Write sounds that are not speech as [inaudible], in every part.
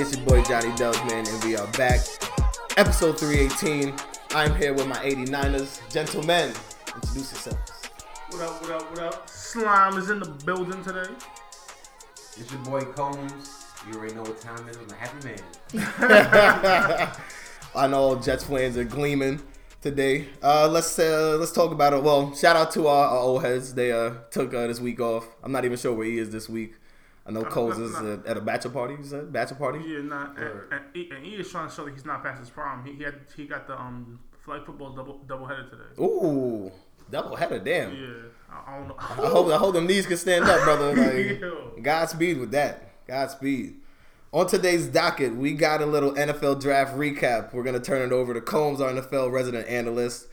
everybody? It's your boy Johnny Delsman, and we are back. Episode 318. I'm here with my 89ers. Gentlemen, introduce yourselves. What up, what up, what up? Slime is in the building today. It's your boy Combs. You already know what time it is. I'm a happy man. [laughs] I know all Jets fans are gleaming today. Uh, let's uh, let's talk about it. Well, shout out to our, our old heads. They uh, took uh, this week off. I'm not even sure where he is this week. I know Coles is uh, at a bachelor party. You said bachelor party. Yeah, not and, and, he, and he is trying to show that he's not past his prime. He, he had he got the um flag football double double headed today. Ooh, double header. Damn. Yeah, I, I don't know. I hope I hope them knees can stand up, brother. [laughs] Like, Yo. Godspeed with that. Godspeed. On today's docket, we got a little NFL draft recap. We're gonna turn it over to Combs, our NFL resident analyst,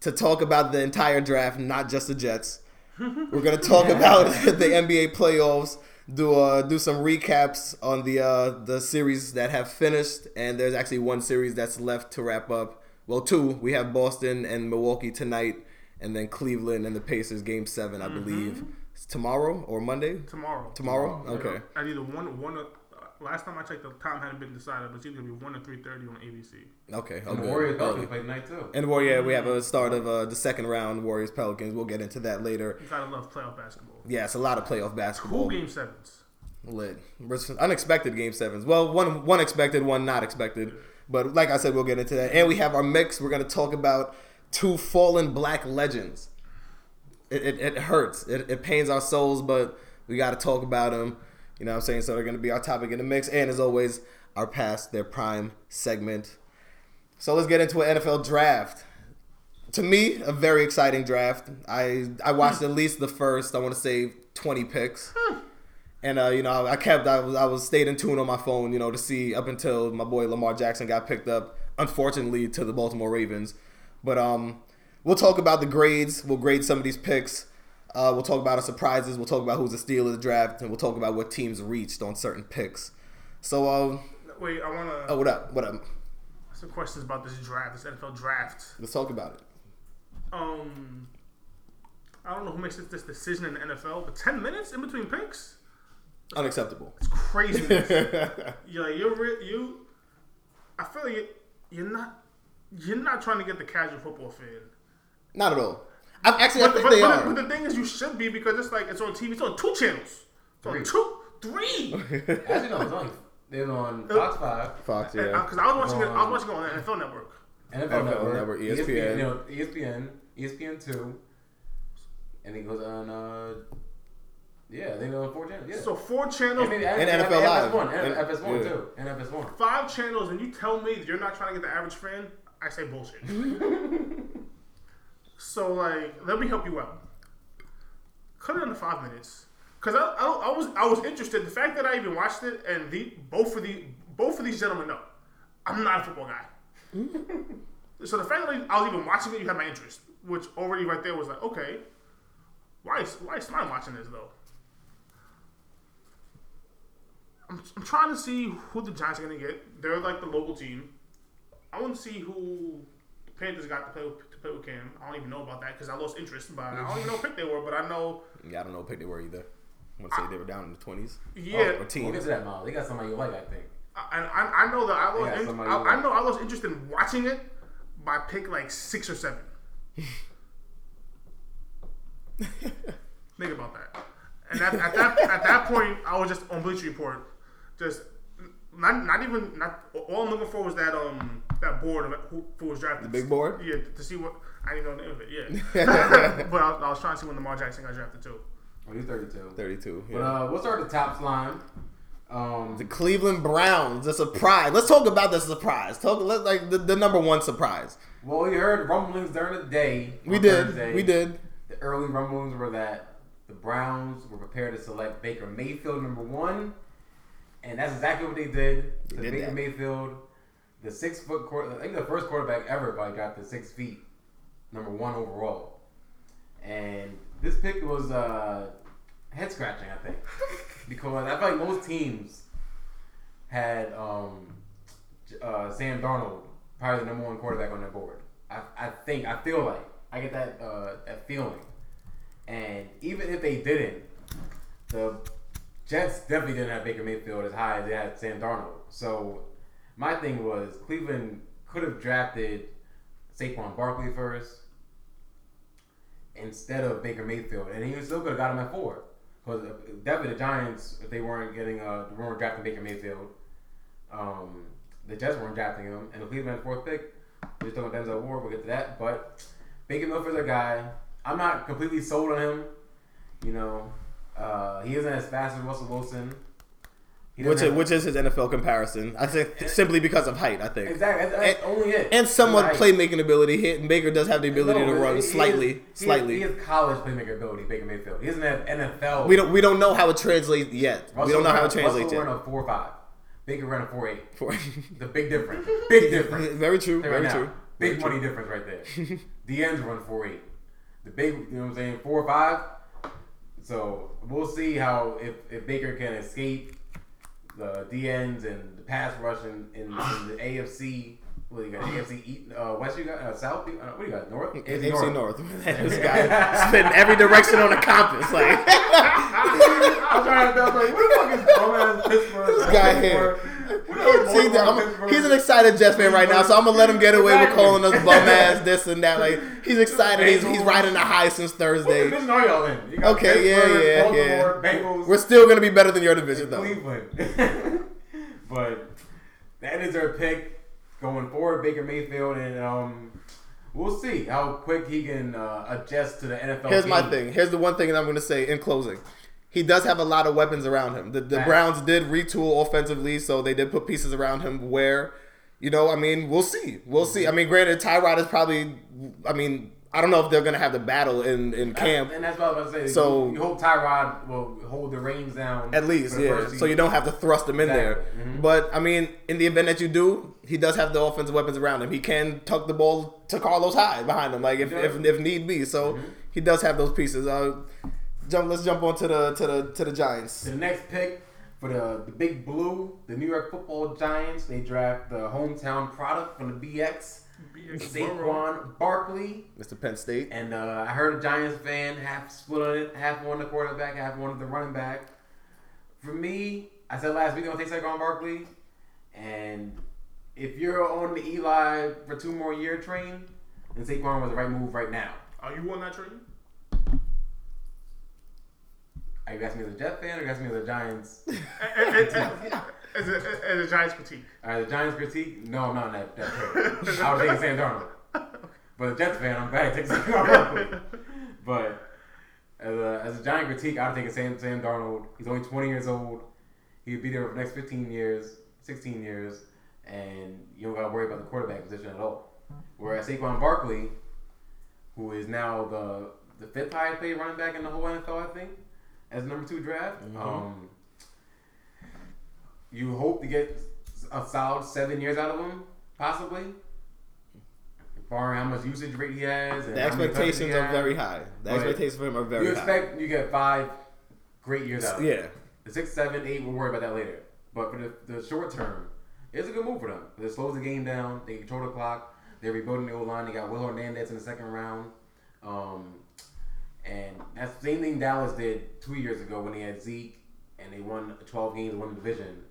to talk about the entire draft, not just the Jets. [laughs] We're gonna talk about [laughs] the NBA playoffs, do uh, do some recaps on the uh, the series that have finished, and there's actually one series that's left to wrap up. Well, two. We have Boston and Milwaukee tonight, and then Cleveland and the Pacers game seven, I believe. It's tomorrow or Monday. Tomorrow. Tomorrow? Okay. At either one one. Uh, last time I checked, the time hadn't been decided, but it's either gonna be one or three thirty on ABC. Okay. And the. Warriors Pelicans play tonight too. And well, yeah, we have a start of uh, the second round, Warriors Pelicans. We'll get into that later. You gotta love playoff basketball. Yeah, it's a lot of playoff basketball. Cool game sevens. Lit. Unexpected game sevens. Well, one one expected, one not expected. But like I said, we'll get into that. And we have our mix. We're gonna talk about two fallen black legends. It, it, it hurts. It, it pains our souls, but we got to talk about them. You know what I'm saying? So they're going to be our topic in the mix. And as always, our past, their prime segment. So let's get into an NFL draft. To me, a very exciting draft. I I watched at least the first, I want to say, 20 picks. And uh, you know, I kept I was I was stayed in tune on my phone, you know, to see up until my boy Lamar Jackson got picked up, unfortunately to the Baltimore Ravens. But um, we'll talk about the grades. We'll grade some of these picks. Uh, we'll talk about our surprises. We'll talk about who's a steal of the draft, and we'll talk about what teams reached on certain picks. So, uh, Wait, I wanna oh, what up? What up? Some questions about this draft, this NFL draft. Let's talk about it. Um, I don't know who makes this, this decision in the NFL, but ten minutes in between picks, Unacceptable. it's craziness. [laughs] you're like, you're re- you. I feel like you- you're not you're not trying to get the casual football fan. Not at all. I, actually, I But, think but, they but, are. but the thing is, you should be because it's like it's on TV. It's on two channels. It's on Three. two, three. Actually, no, it's only they're on uh, Fox Five, Fox, yeah. Uh, because I was watching it. I was um, watching it on the NFL Network. NFL NFL Network, Network, ESPN, ESPN. you know, ESPN, ESPN two, and it goes on. uh Yeah, they go on four channels. Yeah. So four channels, I mean, And and NFL Live. FS1, And- and FS1 yeah. too, and FS1. five channels, and you tell me that you're not trying to get the average fan. I say bullshit. [laughs] so like, let me help you out. Cut it into five minutes. Cause I, I, I was I was interested. The fact that I even watched it and the both of the both of these gentlemen know I'm not a football guy. Mm-hmm. so the fact that I was even watching it, you had my interest, which already right there was like, okay, why is why is Slime watching this though? I'm, I'm trying to see who the Giants are gonna get. They're like the local team. I want to see who the Panthers got to play with, to play with Cam. I don't even know about that because I lost interest. But I don't even know what pick they were. But I know, Yeah, I don't know what pick they were either. I want to say they were down in the twenties. Yeah. or, or We'll get to that, Miles. They got somebody you like, I think. and I, I know that I lost. Yeah, in- somebody I, you I like. know I lost interest in watching it by pick like six or seven. [laughs] Think about that. And at, at that at that point, I was just on Bleacher Report, just not not even not. All I'm looking for was that um that board of who, who was drafted. The big board? Yeah, to see what I didn't know the name of it. Yeah, [laughs] [laughs] but I, I was trying to see when Lamar Jackson got drafted too. Oh, he's 32. Thirty-two. But Yeah. uh, we'll start the top line. Um, the Cleveland Browns, the surprise. Let's talk about the surprise. Talk let like the, the number one surprise. well, we heard rumblings during the day. We did. Thursday. We did. The early rumblings were that the Browns were prepared to select Baker Mayfield number one, and that's exactly what they did. They did Baker that. Mayfield, the six foot quarter, I think the first quarterback ever probably got the six feet, number one overall. And this pick was uh, head scratching, I think, [laughs] because I feel like most teams had um, uh, Sam Darnold probably the number one quarterback on their board. I, I think I feel like I get that uh, that feeling, and even if they didn't, the Jets definitely didn't have Baker Mayfield as high as they had Sam Darnold. So my thing was Cleveland could have drafted Saquon Barkley first instead of Baker Mayfield, and he still could have got him at four. Because definitely the Giants, if they weren't getting uh, they weren't drafting Baker Mayfield, um, the Jets weren't drafting him, and the Cleveland fourth pick, they're still on Denzel Ward. We'll get to that, but Baker Mayfield's a guy. I'm not completely sold on him. You know, uh, he isn't as fast as Russell Wilson. Which is, which is his NFL comparison. I think simply because of height. I think exactly that's, and- only it. and somewhat playmaking ability. Hit and Baker does have the ability No, to run he slightly, is- he slightly. Is, he has college playmaker ability, Baker Mayfield. He doesn't have NFL. we don't we don't know how it translates yet. we don't know how it translates Russell yet. ran a four five. Baker ran a four eight. For- The big difference. [laughs] Big difference. [laughs] very true. Right Very now. true. Big Very money difference right there. [laughs] the ends run four eight. The big, you know what I'm saying, four or five. So we'll see how if, if Baker can escape the D ends and the pass rush in, in, in the [sighs] AFC. What do you got? AFC East, uh, West? You got uh, South? Uh, what do you got? North? AFC North. [laughs] [laughs] this guy spitting every direction on the compass. Like [laughs] I'm trying to tell you, what the fuck is bum ass Pittsburgh? this guy here. See, I'm- he's an excited Jets fan right now, so I'm gonna let him get away with calling us bum ass this and that. Like [laughs] he's excited. He's, he's riding the high since What Thursday. division are y'all in? You got Okay, yeah, Pittsburgh, yeah, Baltimore, yeah. Bengals. We're still gonna be better than your division though. Cleveland. [laughs] but that is our pick going forward, Baker Mayfield, and um, we'll see how quick he can uh, adjust to the NFL. Here's my thing. Here's the one thing that I'm going to say in closing. He does have a lot of weapons around him. The, the Facts. Browns did retool offensively, so they did put pieces around him where, you know, I mean, we'll see. We'll see. I mean, granted, Tyrod is probably, I mean, I don't know if they're going to have the battle in, in camp. And that's what I was about to say. So- you, you hope Tyrod will hold the reins down At least, yeah. So you don't have to thrust him in there. Mhm. But I mean, in the event that you do, he does have the offensive weapons around him. He can tuck the ball to Carlos Hyde behind him, like if, if, if need be. So he does have those pieces. Uh, jump. Let's jump on to the to the to the Giants. The next pick for the, the Big Blue, the New York Football Giants, they draft the hometown product from the BX, Saquon Barkley. Mr. Penn State. And uh, I heard a Giants fan half split on it, half wanted the quarterback, half wanted the running back. For me, I said last week I'm gonna take Saquon Barkley, and if you're on the Eli for two more year train, then Saquon was the right move right now. Are you on that train? Are you asking me as a Jet fan or are you asking me as a Giants? [laughs] As a, as a Giants critique. All right, the Giants critique? No, I'm not on that, that. I was taking Sam Darnold. But a Jets fan, I'm glad I take Saquon Barkley. But as a, as a Giant critique, I'd take Sam, Sam Darnold. He's only 20 years old. He'd be there for the next 15 years, 16 years, and you don't got to worry about the quarterback position at all. Whereas Saquon Barkley, who is now the the fifth highest paid running back in the whole NFL, I think, as number two draft. Um, you hope to get a solid seven years out of him, possibly. Barring how much usage rate he has. And The expectations are very high. The But expectations for him are very high. You high. expect you get five great years out. of. Yeah. The six, seven, eight, we'll worry about that later. But for the, the short term, it's a good move for them. It slows the game down. They control the clock. They're rebuilding the old line. They got Will Hernandez in the second round. Um, and that's the same thing Dallas did two years ago when they had Zeke and they won 12 games won the division.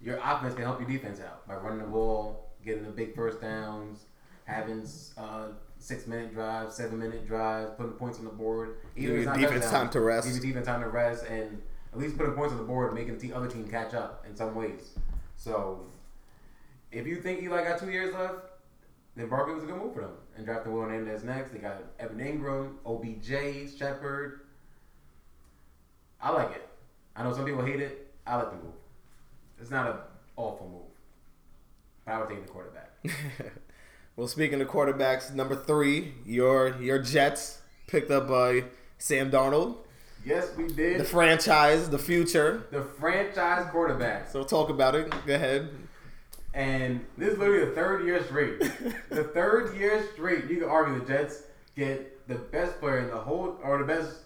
Your offense can help your defense out by running the ball, getting the big first downs, having uh, six minute drives, seven minute drives, putting points on the board. Give if your it's not defense time to rest. Give your defense time to rest, and at least putting points on the board, making the other team catch up in some ways. So, if you think Eli got two years left, then Barkley was a good move for them. And drafting Will Hernandez next. They got Evan Engram, OBJ, Shepard. I like it. I know some people hate it. I like the move. It's not an awful move. But I would take the quarterback. [laughs] well, speaking of quarterbacks, number three, your your Jets picked up uh, Sam Darnold, Yes, we did. the franchise, the future. the franchise quarterback. So talk about it. Go ahead. And this is literally the third year straight. [laughs] the third year straight, you can argue the Jets get the best player in the whole, or the best,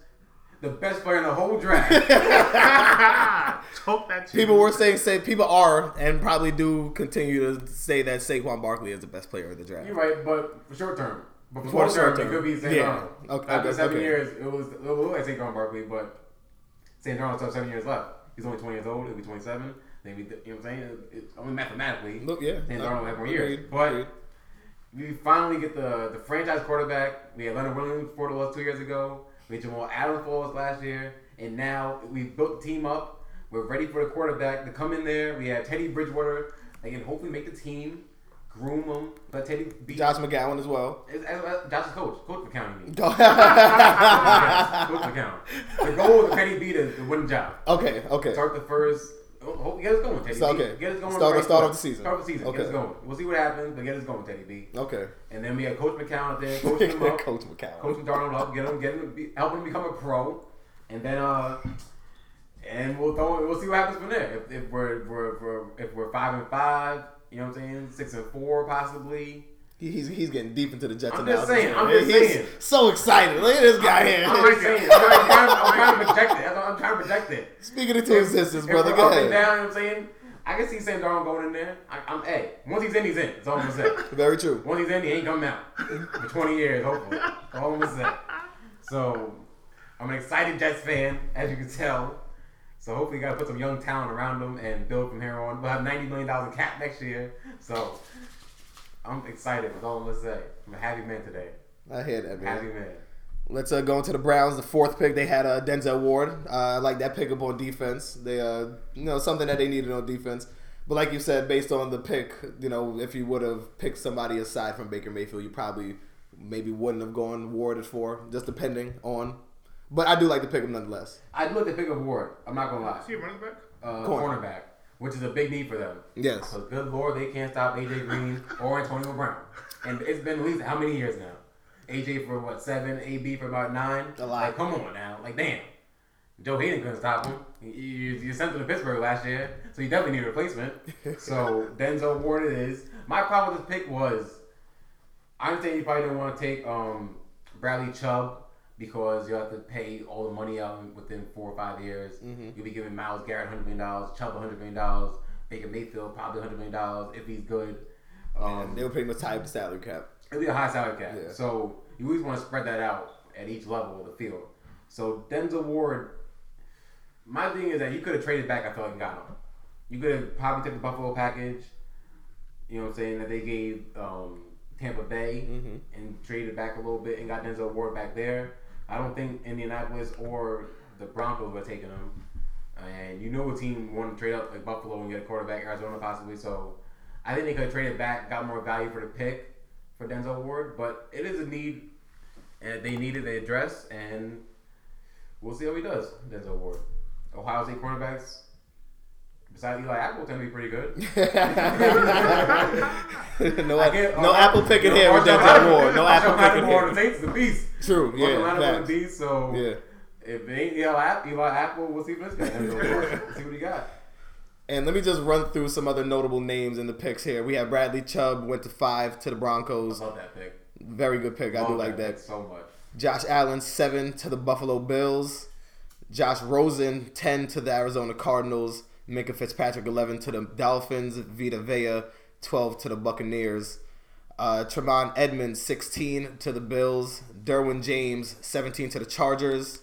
the best player in the whole draft. [laughs] That. People were saying, say people are and probably do continue to say that Saquon Barkley is the best player in the draft. You're right, but for short term. But for, For the short term, term. it could be Sam Yeah. Darnold. Okay, After okay, seven okay. years, it was it will look like Saquon Barkley, but Sam Darnold still have seven years left. He's only 20 years old. He'll be 27. Then we, you know what I'm saying? It's only mathematically. Look, yeah. Darnold will have more years. But agreed. we finally get the the franchise quarterback. We had Leonard Williams for us two years ago. We had Jamal Adams for us last year, and now we've built the team up. We're ready for the quarterback to come in there. We have Teddy Bridgewater. They can hopefully make the team, groom him, But Teddy beat Josh McCown as well. It's, it's, it's Josh's coach, coach McCown. You mean? Yes, [laughs] coach McCown. The goal of Teddy B to, to win the job. okay, okay. Start the first. Oh, get us going, Teddy So, B. okay. Get us going. Start- right start off the season. Start off the season. Okay. Get us going. We'll see what happens, but get us going, Teddy B. Okay. And then we have Coach McCown up there, [laughs] coaching him up, Coach McCown. coaching Darnold up, get him, get him, be, helping him become a pro, and then uh, and we'll throw, we'll see what happens from there. If, if we're, we're, we're if we're five and five, you know what I'm saying, six and four possibly. He- He's, he's getting deep into the Jets I'm just analysis. saying, I'm just he's saying. so excited. Look at this guy here. I'm just saying, I'm trying, I'm trying, to project it. I'm trying to project it. Speaking into existence, brother. Go up and ahead. down, you know what I'm saying? I can see Sam Darnold going in there. I, I'm, hey, once he's in, he's in. That's all I'm gonna say. Very true. Once he's in, he ain't coming out for 20 years, hopefully. That's all I'm gonna say. So, I'm an excited Jets fan, as you can tell. So hopefully, you got to put some young talent around him and build from here on. We'll have 90 million dollars in cap next year. So, I'm excited. That's all I'm gonna say. I'm a happy man today. I hear that, man. Happy man. Let's uh, go into the Browns. The fourth pick, they had uh, Denzel Ward. Uh, I like that pickup on defense. They, uh, you know, something that they needed on defense. But like you said, based on the pick, you know, if you would have picked somebody aside from Baker Mayfield, you probably maybe wouldn't have gone Ward at four, just depending on. But I do like the pick him nonetheless. I do like to pick up Ward. I'm not gonna lie. Is he a running back? Uh, Corner. cornerback, which is a big need for them. Yes. Because good lord, they can't stop AJ Green or Antonio Brown. And it's been at least how many years now? AJ for what seven, AB for about nine. A lot. Like, come on now, like damn. Joe Haden couldn't stop him. You, you, sent him to Pittsburgh last year, so you definitely need a replacement. [laughs] so Denzel Ward it is. My problem with this pick was, I understand you probably didn't want to take um, Bradley Chubb because you have to pay all the money out within four or five years. You'll be giving Myles Garrett hundred million dollars, Chubb hundred million dollars, Baker Mayfield probably hundred million dollars if he's good. Um, They were pretty much tied to salary cap. It'll be a high salary cap. Yeah. So you always want to spread that out at each level of the field. So Denzel Ward, my thing is that you could have traded back. I feel like and got him. You could have probably took the Buffalo package. You know what I'm saying that they gave um, Tampa Bay Mhm. and traded back a little bit and got Denzel Ward back there. I don't think Indianapolis or the Broncos were taking him. And you know a team wanted to trade up like Buffalo and get a quarterback, Arizona possibly. So I think they could have traded back, got more value for the pick for Denzel Ward. But it is a need, and they needed to address, and we'll see how he does, Denzel Ward. Ohio State cornerbacks, besides Eli Apple, tend to be pretty good. no, no apple picking you know, here with Denzel Ward. No apple picking here. The is a beast. True. Yeah. Lattimore is a Facts. beast. So Yeah. if it ain't Eli, App- Eli Apple, we'll see what this guy. See what he got. And let me just run through some other notable names in the picks here. We have Bradley Chubb went to five to the Broncos. Love that pick. Very good pick. I do like pick that. so much. Josh Allen seven to the Buffalo Bills. Josh Rosen ten to the Arizona Cardinals. Minkah Fitzpatrick eleven to the Dolphins. Vita Vea twelve to the Buccaneers. Uh, Tremaine Edmunds sixteen to the Bills. Derwin James seventeen to the Chargers.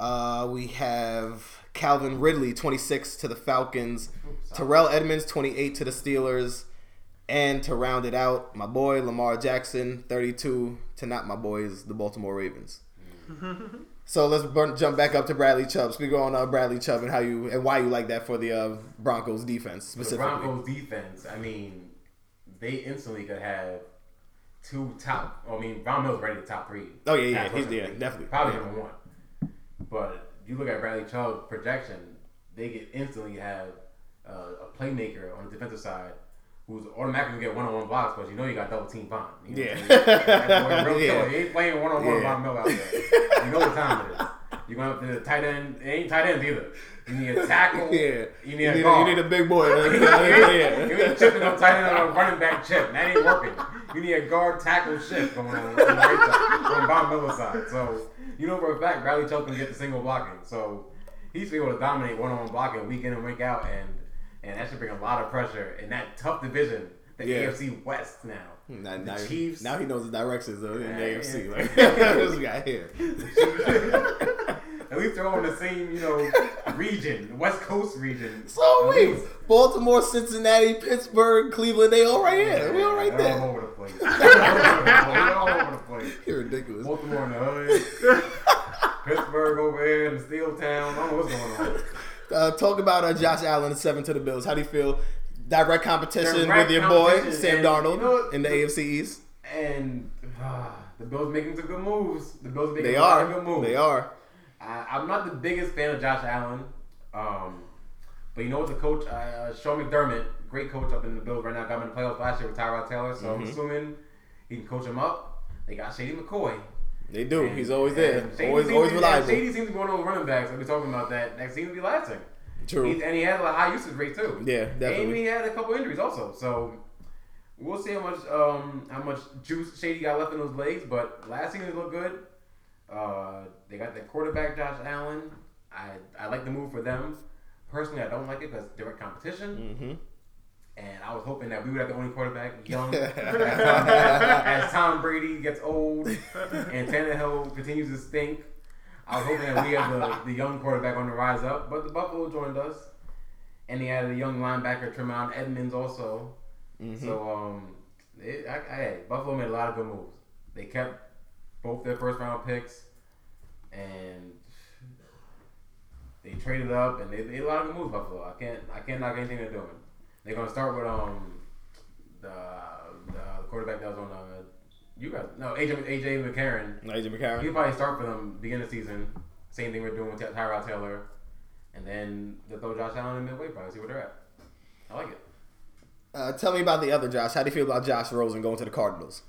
Uh, we have Calvin Ridley, 26 to the Falcons. Terrell Edmunds, 28 to the Steelers. And to round it out, my boy Lamar Jackson, 32 to not my boys, the Baltimore Ravens. [laughs] so let's burn, jump back up to Bradley Chubb. Speak on uh, Bradley Chubb and how you and why you like that for the uh, Broncos defense specifically. The specifically. Broncos defense, I mean, they instantly could have two top. I mean, Von Mills ready to top three. Oh, yeah, yeah, he's- yeah, definitely. Probably Yeah. number one. But you look at Bradley Chubb's projection, they could instantly have uh, a playmaker on the defensive side who's automatically get one-on-one blocks because you know you got double team Von. You know Yeah. what I'm saying? That boy real [laughs] Yeah. He ain't playing one-on-one Yeah. Von Miller out there. You know what time it is. You're going up to the tight end. It ain't tight ends either. You need a tackle. [laughs] Yeah, You you need a need, a, you need a big boy. [laughs] You yeah. ain't chipping up tight end on a running back chip. That ain't working. You need a guard tackle shift going on on the right side, on Von Miller's side. So you know for a fact Bradley Chubb can get the single blocking. So he's able to dominate one on one blocking week in and week out, and and that should bring a lot of pressure in that tough division, the Yeah. AFC West now. Hmm, now, The now, Chiefs. now he knows the directions in the Yeah, AFC. yeah. Like, [laughs] this guy here. At least they're all in the same, you know, [laughs] region, West Coast region. So At wait, least. Baltimore, Cincinnati, Pittsburgh, Cleveland, they all right here. We all right They're all there. over the place. They're all over the place. [laughs] You're ridiculous. Baltimore in the hood. [laughs] Pittsburgh over here in the steel town. I don't know what's going on. Uh, talk about uh, Josh Allen and seven to the Bills. How do you feel? Direct competition Direct with your boy Sam and Darnold you know in the AFC East. And uh, the Bills making some good moves. The Bills making They a lot of are. good moves. They are. I, I'm not the biggest fan of Josh Allen, um, but you know what? The coach, uh, Sean McDermott, great coach up in the Bills right now, got him in the playoffs last year with Tyrod Taylor. So Mm-hmm. I'm assuming he can coach him up. They got Shady McCoy. They do. And- He's always there. Shady Always, always be- reliable. Shady seems to be one of those running backs that we're talking about that that seems to be lasting. True. He, and he had a high usage rate too. Yeah, definitely. And he had a couple injuries also. So we'll see how much um how much juice Shady got left in those legs. But last season he looked good. Uh, they got the quarterback Josh Allen. I I like the move for them. Personally, I don't like it because direct competition. Mm-hmm. And I was hoping that we would have the only quarterback [laughs] young [laughs] as Tom Brady gets old and Tannehill continues to stink. I was hoping that we have the, the young quarterback on the rise up, but the Buffalo joined us, and he had a young linebacker Tremaine Edmunds also. Mm-hmm. So um, it, I, I, Buffalo made a lot of good moves. They kept both their first round picks, and they traded up, and they made a lot of good moves. Buffalo, I can't I can't knock anything they're doing. They're gonna start with um the, the quarterback that was on uh, you guys no AJ AJ McCarron. AJ He'll McCarron. probably start for them beginning of the season. Same thing we're doing with Ty- Tyrod Taylor, and then they'll throw Josh Allen in midway. Probably see where they're at. I like it. Uh, tell me about the other Josh. How do you feel about Josh Rosen going to the Cardinals?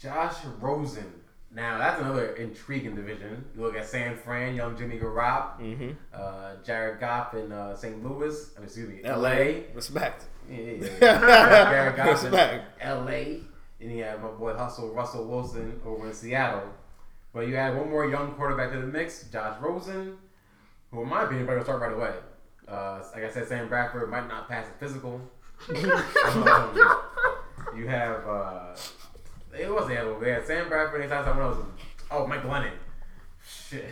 Josh Rosen. Now that's another intriguing division. You look at San Fran, young Jimmy Garoppolo, Mm-hmm. uh, Jared Goff in uh, St. Louis. I mean, excuse me, L.A. L.A. Respect. Yeah, yeah, yeah. [laughs] Jared Goff in L.A. And you have my boy Hustle Russell Wilson over in Seattle. But you add one more young quarterback to the mix, Josh Rosen, who in my opinion probably gonna start right away. Uh, like I said, Sam Bradford might not pass the physical. [laughs] um, you have uh, it was other one. They had Sam Bradford had someone else. Oh, Mike Lennon. Shit,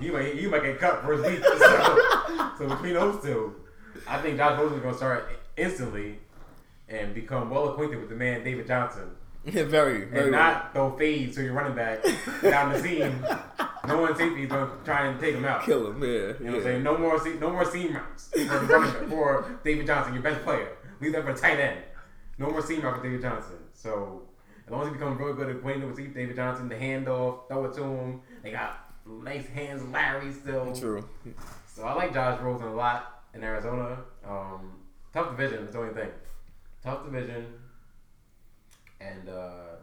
you might you might get cut first week. [laughs] So, so between those two, I think Josh Rosen is gonna start instantly and become well acquainted with the man David Johnson [laughs] Yeah, very, very. and well. not throw fades to your running back down the seam. No one safety is gonna try and take him out. kill him. Yeah, You know what I'm saying? No more no more seam routes for, the running back, for David Johnson, your best player. Leave that for tight end. No more seam route for David Johnson. So as long as he becomes real good at acquainted with Steve David Johnson, the handoff, throw it to him. They got nice hands, Larry still. True. So I like Josh Rosen a lot in Arizona. Um, tough division, that's the only thing. Tough division, and uh,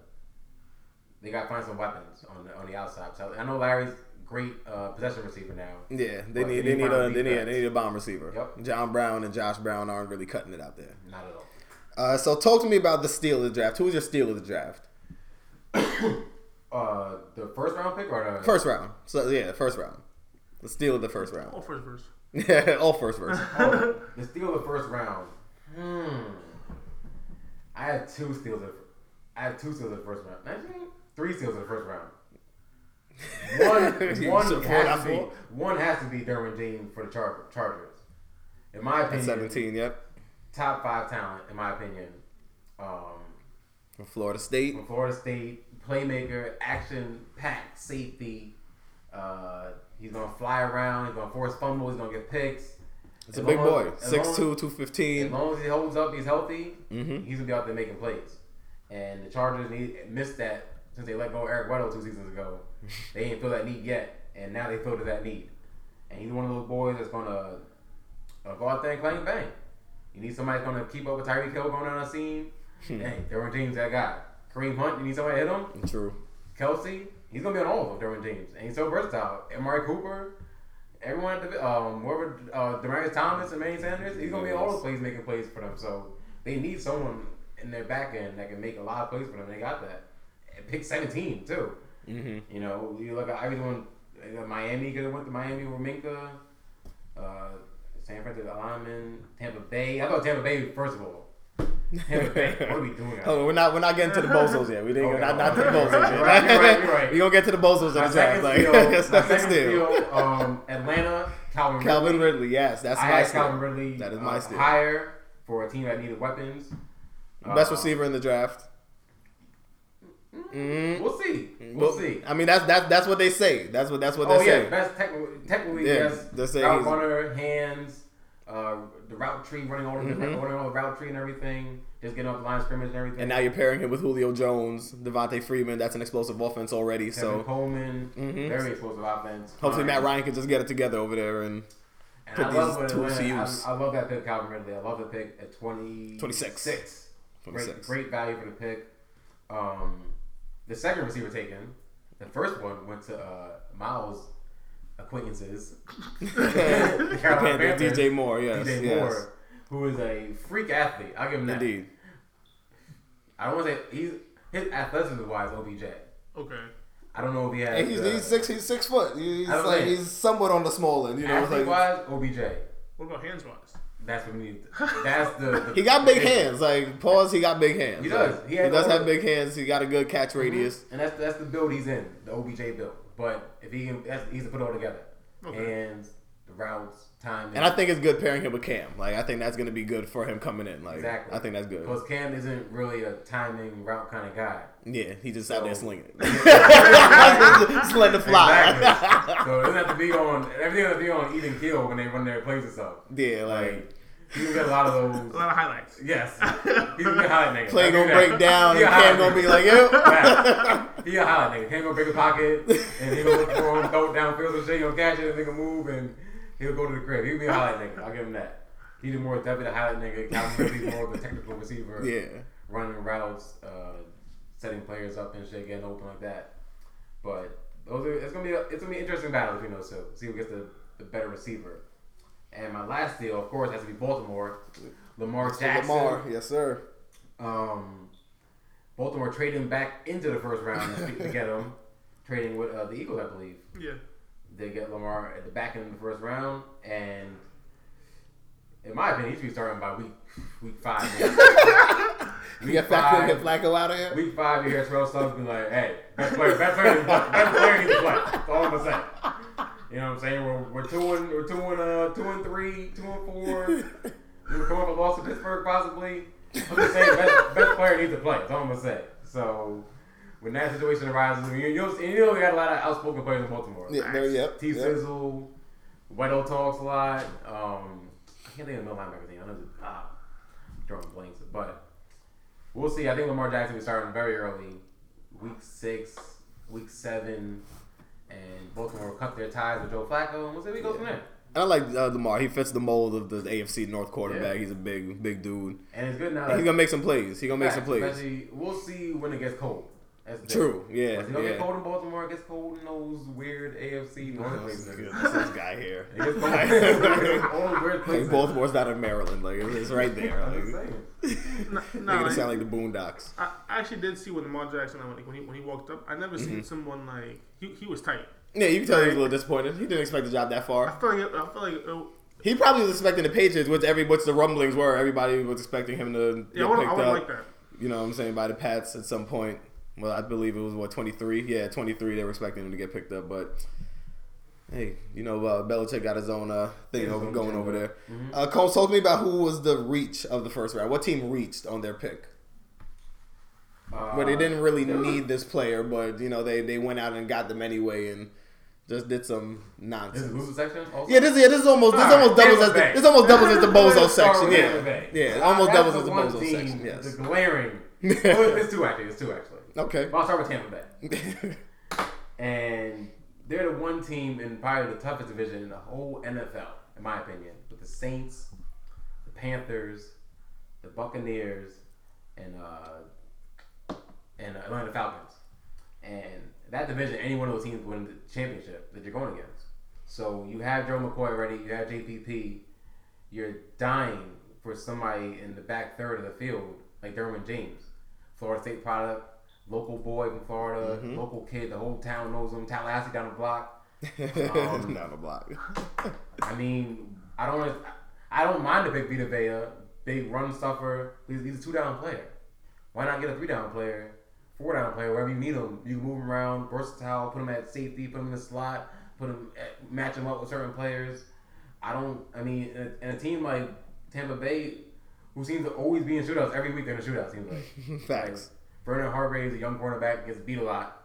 they got to find some weapons on the, on the outside. So I know Larry's great uh, possession receiver now. Yeah, they need they need a bomb they need defense. they need a bomb receiver. Yep. John Brown and Josh Brown aren't really cutting it out there. Not at all. Uh, so talk to me about the steal of the draft. Who was your steal of the draft? [coughs] Uh, the first round pick or the First round. So yeah, first round. The steal of the first round. All first verse. Yeah, [laughs] all first verse. [laughs] Oh, the steal of the first round. Hmm. I had two steals. Of, I had two steals of the first round. Actually, three steals of the first round. One, [laughs] one has to be ball? one has to be Derwin James for the Char- Chargers. In my At opinion, seventeen. Yep. Top five talent. In my opinion, um, From Florida State. from Florida State, playmaker, action packed safety. Uh, he's gonna fly around. He's gonna force fumbles. He's gonna get picks. It's a big boy. as- as 6'2", long- 215. As long as he holds up, he's healthy. Mhm. He's gonna be out there making plays. And the Chargers need missed that since they let go of Eric Weddle two seasons ago. [laughs] they ain't feel that need yet, and now they feel to that need. And he's one of those boys that's gonna uh, go out there and claim bang. You need somebody that's gonna keep up with Tyreek Hill going down the scene. Hey, Derwin James, that guy. Kareem Hunt, you need somebody to hit him. True. Kelce, he's gonna be on all of them. Derwin James, and he's so versatile. Amari Cooper, everyone, at the- um, whoever, uh, Demaryius Thomas and Manny Sanders, he's gonna be all the plays making plays for them. So they need someone in their back end that can make a lot of plays for them. They got that. And pick 17 too. Mm-hmm. You know, you look at everyone. uh, Miami could have went to Miami with Minkah. Uh, San Francisco lineman, Tampa Bay. I thought Tampa Bay first of all. And Bane. What are we doing? oh, we're not we're not getting to the bozos yet. We didn't Okay, not, not to the bozos yet. right, you're right, you're right. [laughs] we gonna get to the bozos in draft. second Like steal, [laughs] second steal. steal, um, Atlanta, Calvin, Calvin Ridley. Ridley, yes, that's I my steal. Calvin Ridley That is my uh, steal. higher for a team that needed weapons. Best Uh, receiver in the draft. Mhm. We'll see. We'll, Well, see. I mean, that's that's that's what they say. That's what that's what Oh they yeah, say. best technically, technically Yeah, yes. route runner, hands, uh, the route tree, running all the Mhm. running all the route tree and everything, just getting off the line of scrimmage and everything. And now you're pairing him with Julio Jones, Devonta Freeman. That's an explosive offense already. Kevin So Coleman, Mhm. very explosive offense. hopefully Matt Ryan can just get it together over there and And put I these tools to use. I, I love that pick, Calvin Ridley. I love the pick at 20, 26. Six. Great, great value for the pick. Um, the second receiver taken, the first one went to uh, Miles' acquaintances. [laughs] the Carolina Panthers, Panthers, DJ Moore. Yes, DJ yes, Moore, who is a freak athlete. I'll give him that. indeed. I don't want to say he's his athleticism wise OBJ. Okay. I don't know if he has. And he's, uh, he's six. He's six foot. He's I like think- he's somewhat on the small end. You know, it's athlete like wise OBJ. What about hands wise? That's what we need. [laughs] That's the. the he got big the- hands. Like pause. He got big hands. He does. Like, He he, does have big hands. He got a good catch mm-hmm. radius. And that's that's the build he's in, the OBJ build. But if he can, that's, he's to put it all together. Okay. Hands, the routes, time. And I think it's good pairing him with Cam. Like I think that's gonna be good for him coming in. Like Exactly. I think that's good. because Cam isn't really a timing route kind of guy. Yeah, he just out there So- slinging just letting it fly. Exactly. so it doesn't have to be on everything. Has to be on even kill when they run their plays and stuff. yeah, like Like you get a lot of those. A lot of highlights. Yes, he's a good highlight nigga. play gonna break that. down He and a Cam gonna be like, yep. [laughs] Right. He a highlight nigga. Cam gonna break a pocket and he gonna look for him, throw it downfield and shit. He'll catch it and nigga move and he'll go to the crib. He'll be a highlight nigga. I'll give him that. He's the more definitely a highlight nigga. Calvin Ridley's more of a technical receiver. Yeah. running routes, uh, setting players up and shit, getting open like that. But those are it's gonna be a, it's gonna be an interesting battle between those two. See who gets the, the better receiver. And my last deal, of course, has to be Baltimore. Lamar Jackson. Lamar, yes sir. Um, Baltimore trading back into the first round to to get him. [laughs] Trading with uh, the Eagles, I believe. Yeah. They get Lamar at the back end of the first round, and in my opinion, he should be starting by week week five. [laughs] [laughs] We get Flacco, get Flacco out of here. Week five, you hear Terrell Suggs be like, "Hey, best player, best player, best player needs to play." That's all I'm gonna say. You know what I'm saying? We're, we're two and we're two and uh two and three, two and four. [laughs] We're coming up a loss to Pittsburgh possibly. I'm just saying, best, best player needs to play. That's all I'm gonna say. So when that situation arises, you, you know, you know we got a lot of outspoken players in Baltimore. Yeah, there, yep. T yep. Sizzle, Weddle talks a lot. Um, I can't think of the middle linebacker thing. I know it's ah, drawing blanks, but we'll see. I think Lamar Jackson will be starting very early, week six, week seven, and Baltimore will cut their ties with Joe Flacco, and we'll see where he goes from there. And I like uh, Lamar. He fits the mold of the AFC North quarterback. Yeah. He's a big, big dude. And it's good now. He's gonna make some plays. He's gonna make some plays. We'll see when it gets cold. That's True. difference. Yeah. It's gonna get Yeah. cold in Baltimore. It gets cold in those weird AFC North Oh, places. this is this guy here. [laughs] It gets cold [laughs] in all those weird Like places. Baltimore's not in Maryland. Like it's it's right there. I'm Like, saying. No, [laughs] They're no, gonna sound like the Boondocks. I actually did see with Lamar Jackson like, when he when he walked up. I never seen mm-hmm. someone like he, he was tight. Yeah, you can tell he was a little disappointed. He didn't expect the job that far. I far. feel like it, I feel like it, He probably was expecting the Patriots, which every which the rumblings were. Everybody was expecting him to yeah, I get would picked I would up. like that. You know what I'm saying by the Pats at some point. Well, I believe it was what 23. Yeah, 23. They were expecting him to get picked up, but hey, you know uh, Belichick got his own uh, thing His over, own going over there. Mhm. Uh, Combs, talk to me about who was the reach of the first round. What team reached on their pick? Uh, Where they didn't really was- need this player, but you know they they went out and got them anyway and just did some This is nonsense. loser section. Also? Yeah, this, yeah, this is almost this almost doubles as the, this almost doubles as the bozo section. Yeah, yeah, almost doubles as the bozo section. Yes. The glaring. oh, it's two actually. It's two actually. Okay. But I'll start with Tampa Bay. [laughs] And they're the one team in probably the toughest division in the whole NFL, in my opinion, with the Saints, the Panthers, the Buccaneers, and uh, and uh, Atlanta Falcons. And that division, any one of those teams win the championship that you're going against. So you have Joe McCoy already, you have JPP. You're dying for somebody in the back third of the field, like Derwin James, Florida State product, local boy from Florida, Mhm. local kid. The whole town knows him. Tallahassee down the block. [laughs] Um, Down the block. I mean, I don't. I don't mind to pick Vita Vea, big run stuffer. He's, he's a two down player. Why not get a three down player, four down player, wherever you need him? You can move him around, versatile, put him at safety, put him in the slot, put him at, match him up with certain players. I don't. I mean, in a, in a team like Tampa Bay, who seems to always be in shootouts every week, they're in a shootout. Seems like [laughs] Facts. Vernon Hargreaves, a young cornerback, gets beat a lot,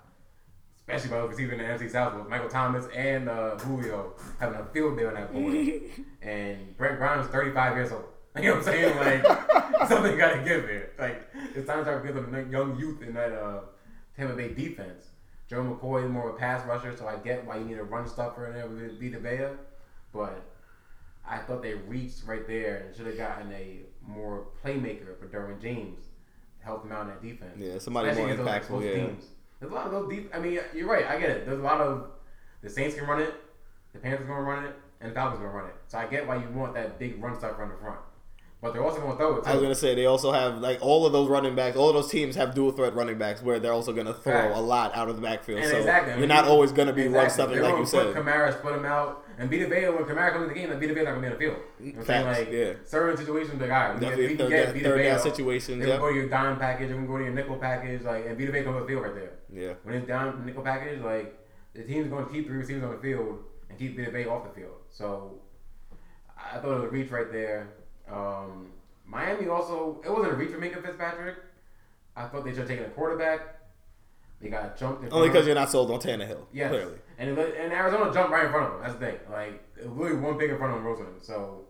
especially by the receiver in the NFC South with Michael Thomas and uh, Julio having a field day on that board. [laughs] and Brent Grimes, 35 years old. [laughs] You know what I'm saying? Like, [laughs] something got to give here. Like, it's time to start getting some young youth in that uh, Tampa Bay defense. Joe McCoy is more of a pass rusher, so I get why you need a run stuffer in there with Vita Vea. But I thought they reached right there and should have gotten a more playmaker for Derwin James help them out in that defense. Yeah, somebody Especially more against those- those yeah. teams. There's a lot of those deep. I mean, you're right. I get it. There's a lot of the Saints can run it, the Panthers gonna run it, and the Falcons gonna run it. So I get why you want that big run stuff on the front, but they're also gonna throw it too. I was gonna say they also have like all of those running backs. All of those teams have dual threat running backs where they're also gonna throw Facts. a lot out of the backfield. And so exactly. You're not always gonna be run exactly. stuffing They're like gonna you said. Put Kamara, split him out, and Vita Vea when Kamara comes in the game. Like Vita Vea not gonna be on the field. You know what I'm saying? Facts, Like yeah. certain situations, like all right, we Definitely can, we can third get down- down situations, They yeah. can go to your dime package. They can go to your nickel package. Like and Vita Vea comes on the field right there. Yeah. When it's down nickel package, like the team's going to keep three receivers on the field and keep Vita Vea off the field. So I thought it was a reach right there. Um, Miami also it wasn't a reach for Minkah Fitzpatrick. I thought they should have taken a quarterback. They got jumped in Only because you're not sold on Tannehill. Yes. Clearly. And it and Arizona jumped right in front of them. That's the thing. Like it literally one pick in front of them, Rosen. So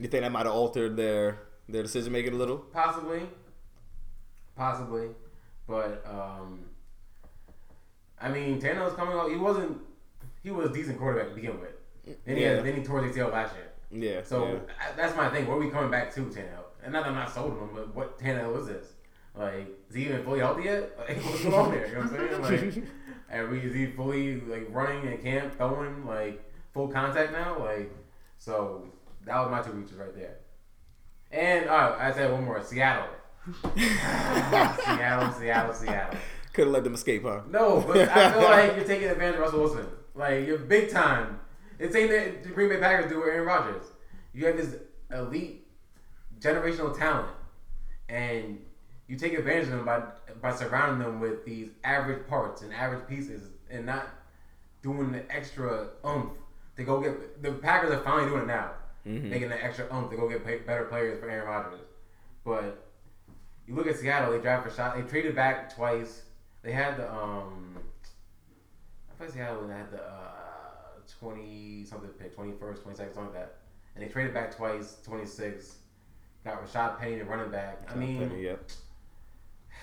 You think that might have altered their their decision making a little? possibly, possibly, but um, I mean, Tannehill's coming out. He wasn't. He was a decent quarterback to begin with. Then he Yeah. had, then he tore his ACL last year. Yeah. So yeah. I- that's my thing. What are we coming back to Tannehill? And not that I'm not sold on him, but what Tannehill is this? Like, is he even fully healthy yet? [laughs] Like, what's going on there? You know what I'm saying? Like, [laughs] and we, is he fully like running in camp, throwing like full contact now? Like, so that was my two reaches right there. And right, I said one more. Seattle. [laughs] Seattle, Seattle, Seattle. Could have let them escape, huh? No, but I feel like you're taking advantage of Russell Wilson. Like you're big time. It's same that the Green Bay Packers do with Aaron Rodgers. You have this elite generational talent, and you take advantage of them by by surrounding them with these average parts and average pieces, and not doing the extra oomph to go get. The Packers are finally doing it now, making the extra oomph to go get better players for Aaron Rodgers. But you look at Seattle; they drafted a shot. They traded back twice. They had the um. I thought Seattle had the uh, twenty something pick, twenty first, twenty second, something like that. And they traded back twice, twenty six. Got Rashaad Penny, the running back. I mean, Penny, yeah. [sighs]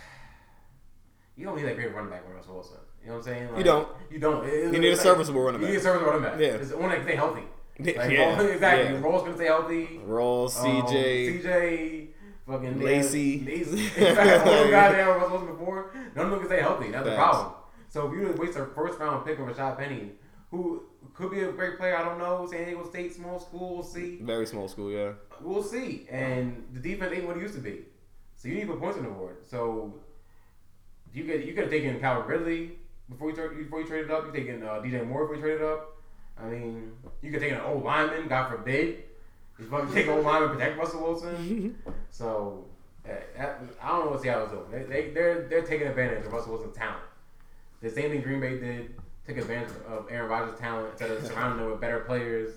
you don't need that great running back with Russell Wilson. You know what I'm saying? Like, don't. You don't. It- You need a like- serviceable running back. You need a serviceable running back. Yeah. It's one that can stay healthy. [laughs] Yeah, Like, [laughs] yeah, Roll- exactly. yeah. Roll's gonna stay healthy. Roll, Um, CJ. CJ, fucking Lacy. Lacy. In fact, all those guys that Russell Wilson before, none of them can stay healthy. That's the problem. So if you waste a first round pick on Rashaad Penny, who could be a great player, I don't know. San Diego State, small school, we'll see. Very small school, yeah. We'll see. And the defense ain't what it used to be. So you need to put points on the board. So you could you could have taken Calvin Ridley before you tra- before you traded up. You taken uh, DJ Moore before you traded up. I mean, you could take an old lineman. God forbid, you fucking take an old lineman protect Russell Wilson. [laughs] so eh, that, I don't know what Seattle's doing. They, they they're they're taking advantage of Russell Wilson's talent. The same thing Green Bay did. Took advantage of Aaron Rodgers' talent instead of surrounding them with better players.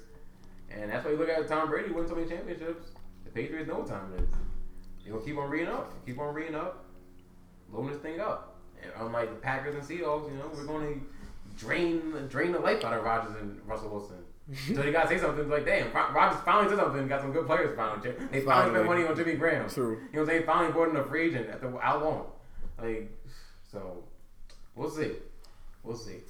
And that's why you look at Tom Brady winning so many championships. The Patriots know what time it is. They're gonna keep on reading up, keep on reading up, loading this thing up. And unlike the Packers and Seahawks, you know, we're gonna drain drain the life out of Rodgers and Russell Wilson. [laughs] so they gotta say something like, damn, Ro- Rodgers finally said something, got some good players finally. They finally, spent money on Jimmy Graham. True. You know, they finally brought in a free agent after how long? Like, so we'll see, we'll see.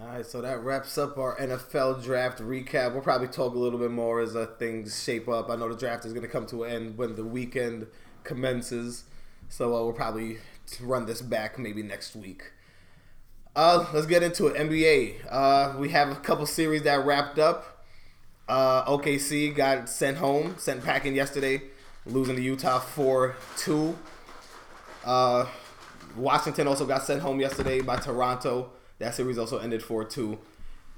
All right, so that wraps up our NFL draft recap. We'll probably talk a little bit more as uh, things shape up. I know the draft is going to come to an end when the weekend commences, so uh, we'll probably run this back maybe next week. Uh, let's get into it. NBA. Uh, we have a couple series that wrapped up. Uh, OKC got sent home, sent packing yesterday, losing to Utah 4 2. Uh, Washington also got sent home yesterday by Toronto. That series also ended 4 2.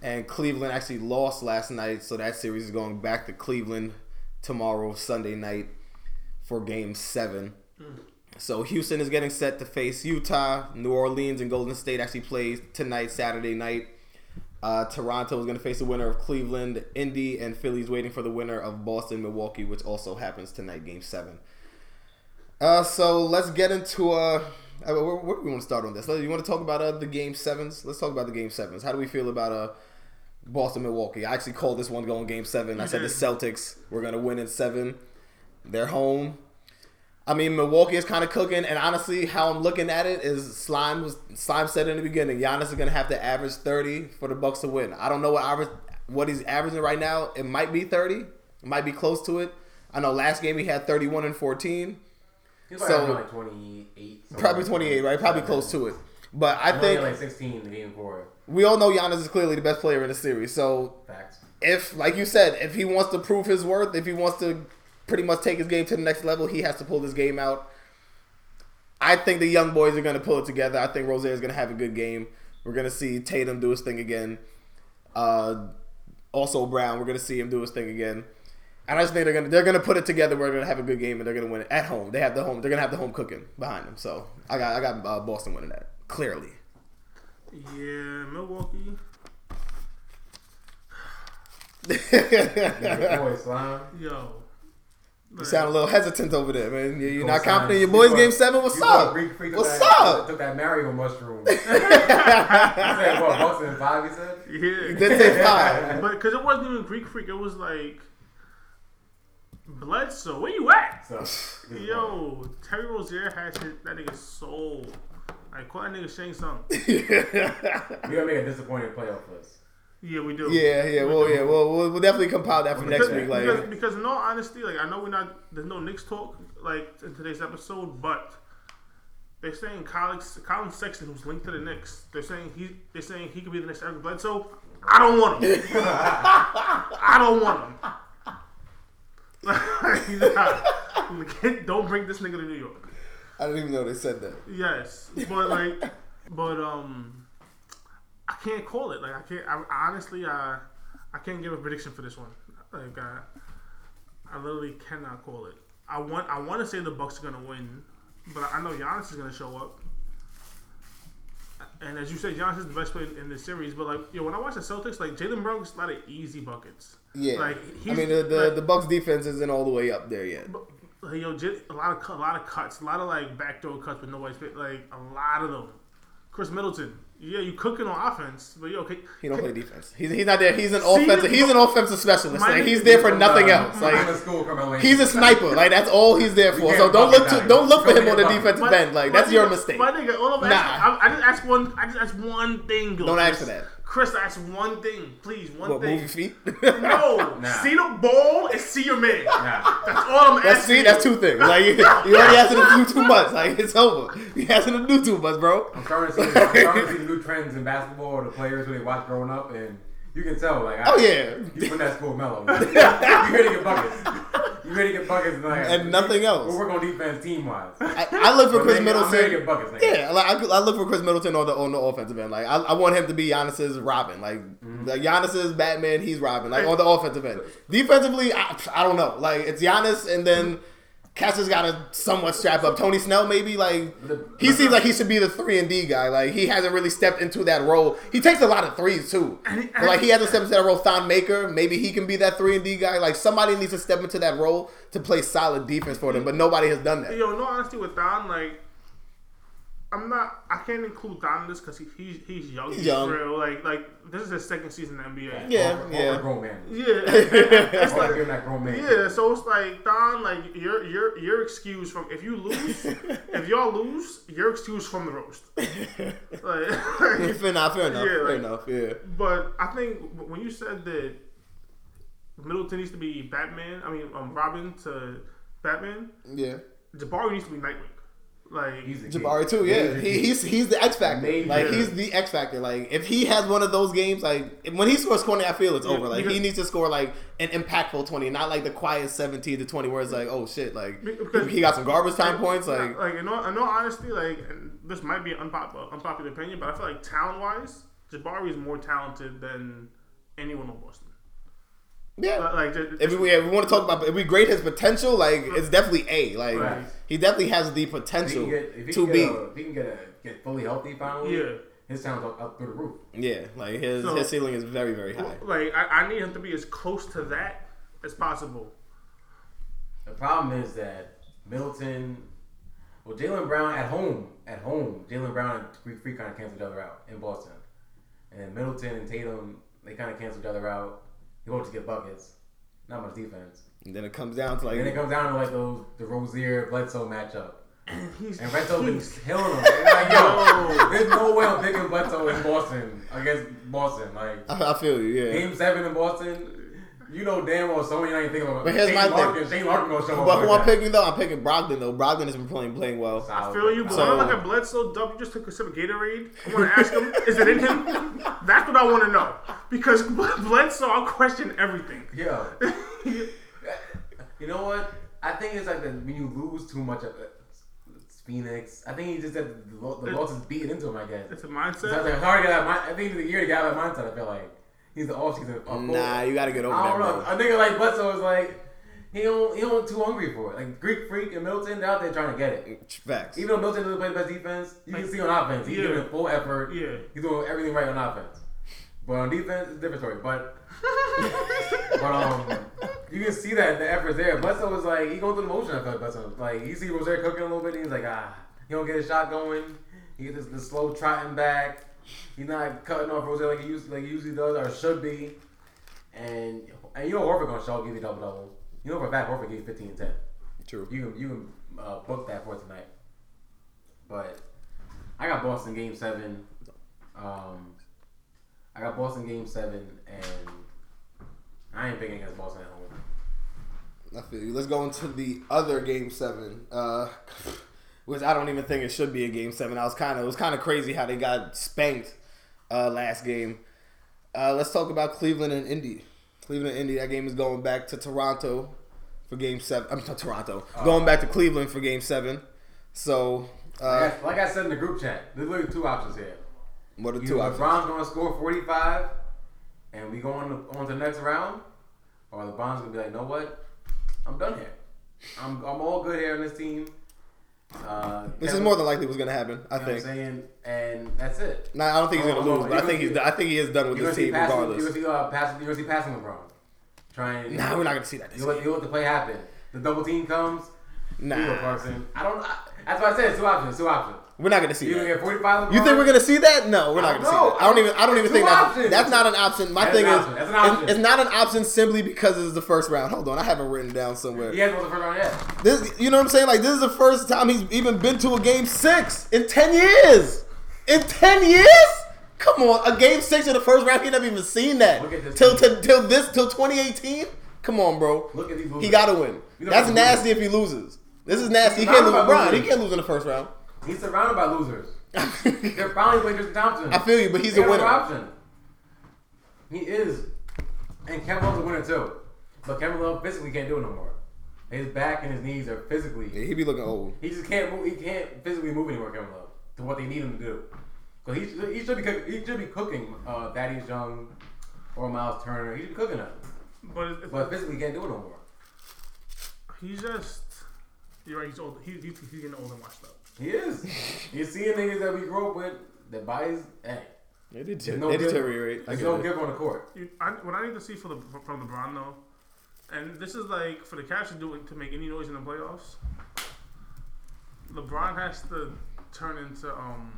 And Cleveland actually lost last night, so that series is going back to Cleveland tomorrow, Sunday night, for Game Seven. So Houston is getting set to face Utah. New Orleans and Golden State actually plays tonight, Saturday night. Uh, Toronto is going to face the winner of Cleveland, Indy, and Philly's waiting for the winner of Boston, Milwaukee, which also happens tonight, Game Seven. Uh, so let's get into uh, where, where do we want to start on this? You want to talk about uh, the Game Sevens? Let's talk about the Game Sevens. How do we feel about uh, Boston, Milwaukee? I actually called this one going Game Seven. I said the Celtics were going to win in seven. They're home. I mean, Milwaukee is kind of cooking, and honestly, how I'm looking at it is Slime was Slime said in the beginning, Giannis is gonna have to average 30 for the Bucks to win. I don't know what average what he's averaging right now. It might be 30, it might be close to it. I know last game he had 31 and 14, He's So- so, like 28. somewhere. probably 28, right? Probably close to it. But I I think like 16 the game before. we all know Giannis is clearly the best player in the series. So Facts. if, like you said, if he wants to prove his worth, if he wants to pretty much take his game to the next level, he has to pull this game out. I think the young boys are going to pull it together. I think Rozier is going to have a good game. We're going to see Tatum do his thing again. Uh, also Brown, we're going to see him do his thing again. And I just think they're going to they're going to put it together. We're going to have a good game and they're going to win it at home. They have the home. They're going to have the home cooking behind them. So I got I got uh, Boston winning that clearly. Yeah, Milwaukee. Your boy Slime. Yo. You sound a little hesitant over there, man. You- You're not confident in your boys' game seven. What's up? Greek freak What's that, up? Took that Mario mushroom. [laughs] he said what? Bucks and five. He said. Yeah. You did say five. But because it wasn't even Greek Freak, it was like Bledsoe. Where you at? So, [laughs] Yo, Terry Rozier has his, that nigga's soul. Like, call that nigga Shane Sung. [laughs] we gonna make a disappointing playoff list. Yeah, we do. Yeah, yeah, We well, do. yeah, well, we'll, we'll definitely compile that for next week. Like, because, because in all honesty, like I know we're not there's no Knicks talk like in today's episode, but they're saying Collin, Collin Sexton, who's linked to the Knicks, they're saying he they're saying he could be the next Eric Bledsoe. I don't want him. [laughs] I don't want him. [laughs] Don't bring this nigga to New York. I didn't even know they said that. Yes, but like, [laughs] but um, I can't call it. Like, I can't. I, honestly, I I can't give a prediction for this one. Like, I, I literally cannot call it. I want I want to say the Bucks are gonna win, but I know Giannis is gonna show up. And as you said, is the best player in the series. But like, yo, when I watch the Celtics, like Jaylen gets a lot of easy buckets. Yeah, like I mean the the, like- the Bucks defense isn't all the way up there yet. But, like, yo, J- a lot of a lot of cuts, a lot of like backdoor cuts with nobody's like a lot of them. Khris Middleton, yeah, you cooking on offense, but yo, okay, He don't play defense. He's, he's not there. He's an See, offensive. He's an offensive specialist. Like he's there for nothing Uh, else. Like in school coming late. he's a sniper. Like that's all he's there for. So don't look to down. don't look for him on the get defensive end. Like that's your mistake. My nigga, all I'm Nah. I, I just ask one, I just ask one thing. Don't ask for that. Khris, ask one thing, please, one What thing. move your feet? [laughs] [laughs] No, Nah. see the ball and see your man. Nah. That's all I'm That's asking. see, that's two things. Like you, you already asked him to do too much. Like it's over. You asked him to do too much, bro. I'm starting to see, I'm starting to see the new trends in basketball or the players who they watch growing up, and you can tell. Like, Oh I, yeah, you that school mellow. [laughs] you ready to get buckets? You ready to get buckets? And, like, And nothing else. We'll work on defense team wise. I, I look for Khris I'm ready to Middleton. get buckets. Nigga. Yeah, like I, I look for Khris Middleton on the on the offensive end. Like I, I want him to be Giannis's Robin. Like, mm-hmm. like Giannis's Batman, he's Robin. Like on the offensive end. Defensively, I, I don't know. Like it's Giannis, and then Cassius got to somewhat strap up. Tony Snell maybe like he seems like he should be the three and D guy. Like he hasn't really stepped into that role. He takes a lot of threes too. But like he hasn't stepped into that role. Thon Maker, maybe he can be that three and D guy. Like somebody needs to step into that role to play solid defense for them. But nobody has done that. Yo, no honesty with Thon, like I'm not. I can't include Thon in this because he, he's he's young. He's young. Real. Like like this is his second season in the NBA. Yeah, All for- all yeah. grown man. Yeah, [laughs] [laughs] it's All for like giving that grown man. yeah. So it's like Thon, like your your your excuse from if you lose, [laughs] if y'all lose, your excuse from the roast. Like, fair enough. Fair enough. Yeah, fair like- enough. Yeah. but I think when you said that Middleton needs to be Batman, I mean um, Robin to Batman, Yeah. Jabari needs to be Nightwing. Like He's the kid. Jabari too, yeah. He's the He, he's he's the X factor. Maybe. Like he's the X factor. Like if he has one of those games, like when he scores twenty, I feel it's Yeah, over. Like because- he needs to score like an impactful twenty, not like the quiet seventeen to twenty, where it's like, oh shit, like Because- he got some garbage time points. Like like in all, in all honesty, like and this might be an unpopular, unpopular opinion, but I feel like talent wise, Jabari is more talented than anyone on Boston. Yeah. Like, like, just- If we, if we want to talk about if we grade his potential, like it's hmm. definitely A. Like Right. he definitely has the If he potential can get, if he to can be. get, a, if he can get, a, get fully healthy finally, Yeah. his sounds up, up through the roof. Yeah, like his So- his ceiling is very very high. like I, I need him to be as close to that as possible. The problem is that Middleton, well, Jaylen Brown at home, at home, Jaylen Brown and Greek Freak kind of canceled each other out in Boston, and Middleton and Tatum they kind of canceled each other out. He wants to get buckets, not much defense. And then it comes down to like And then it comes down to like those the Rozier Bledsoe matchup. And Bledsoe been killing him. It's like, yo, [laughs] there's no way I'm picking Bledsoe in Boston against Boston. Like I, I feel you. Yeah. game seven in Boston, you know damn well someone ain't thinking about. But here's Shane my thing. Shane Larkin gonna show up. But who like I'm that. picking though? I'm picking Brogdon though. Brogdon has been playing playing well. I feel you, but So- when I look at Bledsoe, Dub, you just took a sip of Gatorade. I want to ask him, is it in him? [laughs] That's what I want to know. Because Bledsoe, I'll question everything. Yeah. you know what? I think it's like that when you lose too much of it. Phoenix. I think he just said the, the loss is beating into him. I guess. It's a So I was mindset. like, hard to get that. Mind- I think the year to get that mindset. I feel like he's the off season. Nah, you gotta get over I that. don't know. Bro. A nigga like Bledsoe is like he don't he don't too hungry for it. Like Greek Freak and Milton, they're out there trying to get it. Facts. Even though Milton doesn't play the best defense, you can see on offense he's Yeah. giving full effort. Yeah. He's doing everything right on offense. But on defense, it's a different story. But [laughs] but um, you can see that the effort's there. Bledsoe was like he going through the motion. I felt Bledsoe like you see Rozier cooking a little bit. And he's like ah, he don't get his shot going. He gets this, this slow trotting back. He's not cutting off Rozier like he used like he usually does or should be. And and you know Horford gonna show give you double double. You know for a fact Horford give you fifteen and ten. True. You can you can uh, book that for tonight. But I got Boston game seven. Um, I got Boston game seven, and I ain't picking against Boston at home. I feel you. Let's go into the other game seven, uh, which I don't even think it should be a game seven. I was kind of it was kind of crazy how they got spanked uh, last game. Uh, let's talk about Cleveland and Indy. Cleveland and Indy. That game is going back to Toronto for game seven. I'm not Toronto. going back to Cleveland for game seven. So, uh, like, I, like I said in the group chat, there's literally two options here. what are two options? LeBron's going to score 45, and we go on to, on to the next round, or LeBron's going to be like, know what? I'm done here. I'm, I'm all good here on this team. Uh, This is more than likely what's gonna happen. I You know what I'm think. saying? And that's it. Nah, I don't think he's Oh, gonna oh, lose, but I think he's. I think he is done with this team passing. regardless. You're gonna see uh, passing. You're see passing LeBron. Trying. Nah, we're not gonna see that. You let, game. you let the play happen. The double team comes. Nah, go I don't. I, that's why I said it's two options. Two options. We're not gonna see You that. get 45 LeBron. You think we're gonna see that? No, we're not gonna don't see that. I don't even. I don't even think that's, that's not an option. My That's thing is, option. That's an it's- it's not an option simply because it's the first round. Hold on, I haven't written down somewhere. He hasn't won the first round yet. This, you know what I'm saying? Like this is the first time he's even been to a game six in ten years. In ten years? Come on, a game six in the first round. He never even seen that Look at this till till till this till 2018. Come on, bro. Look at these losers. He gotta win. You know That's nasty if he loses. This is nasty. He can't lose. LeBron. He can't lose in the first round. He's surrounded by losers. [laughs] They're finally playing Tristan Thompson. I feel you, but he's They a winner. option. He is, and Kevin Love's a winner too. But Kevin Love physically can't do it no more. His back and his knees are physically. Yeah, he be looking old. He just can't move. He can't physically move anymore. Kevin Love to what they need him to do. Because he, should- he should be cook- he should be cooking uh, Thaddeus Young or Miles Turner. He should be cooking them. But it- But physically can't do it no more. he's just. You're right. He's old. He, he, he's getting old and washed up. He is. You're seeing niggas that we grew up with. Their bodies, hey, They, did there's no they give- deteriorate. I There's get no it. give on the court. You, I, what I need to see for the from LeBron though, and this is like for the Cavs to do to make any noise in the playoffs. LeBron has to turn into um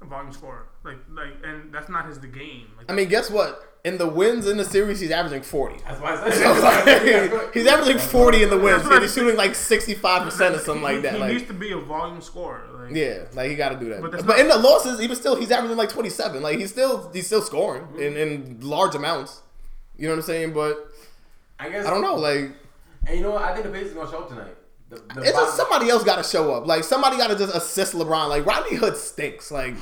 a volume scorer, like like, and that's not his the game. Like, I mean, guess what? In the wins in the series, he's averaging 40. That's why I [laughs] So, said. like, [laughs] he's averaging 40 in the wins. That's He's shooting like 65% or something like that. He Like, needs to be a volume scorer. Like, yeah, like he got to do that. But But, not- in the losses, even still, he's averaging like 27. Like he's still he's still scoring mm-hmm. in, in large amounts. You know what I'm saying? But I guess I don't know. Like And you know what? I think the Pacers gonna show up tonight. The, the it's just somebody else got to show up. Like somebody got to just assist LeBron. Like Rodney Hood stinks. Like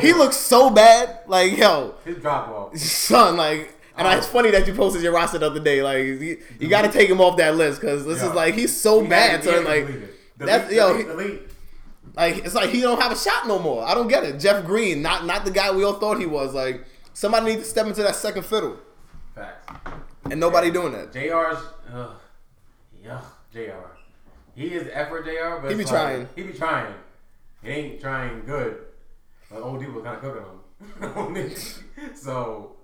he looks so bad. Like yo, his drop ball. [laughs] son. Like. And Oh. it's funny that you posted your roster the other day. Like you, you got to take him off that list because this Yeah. is like he's so He bad. Son. Like that's yo. delete- he- delete. Like it's like he don't have a shot no more. I don't get it. Jeff Green, not not the guy we all thought he was. Like somebody needs to step into that second fiddle. Facts. and nobody doing that. JR's, ugh, yuck, JR. He is the effort, JR, but He be like- trying. He be trying. He ain't trying good. But old people are kind of cooking on him. [laughs] so,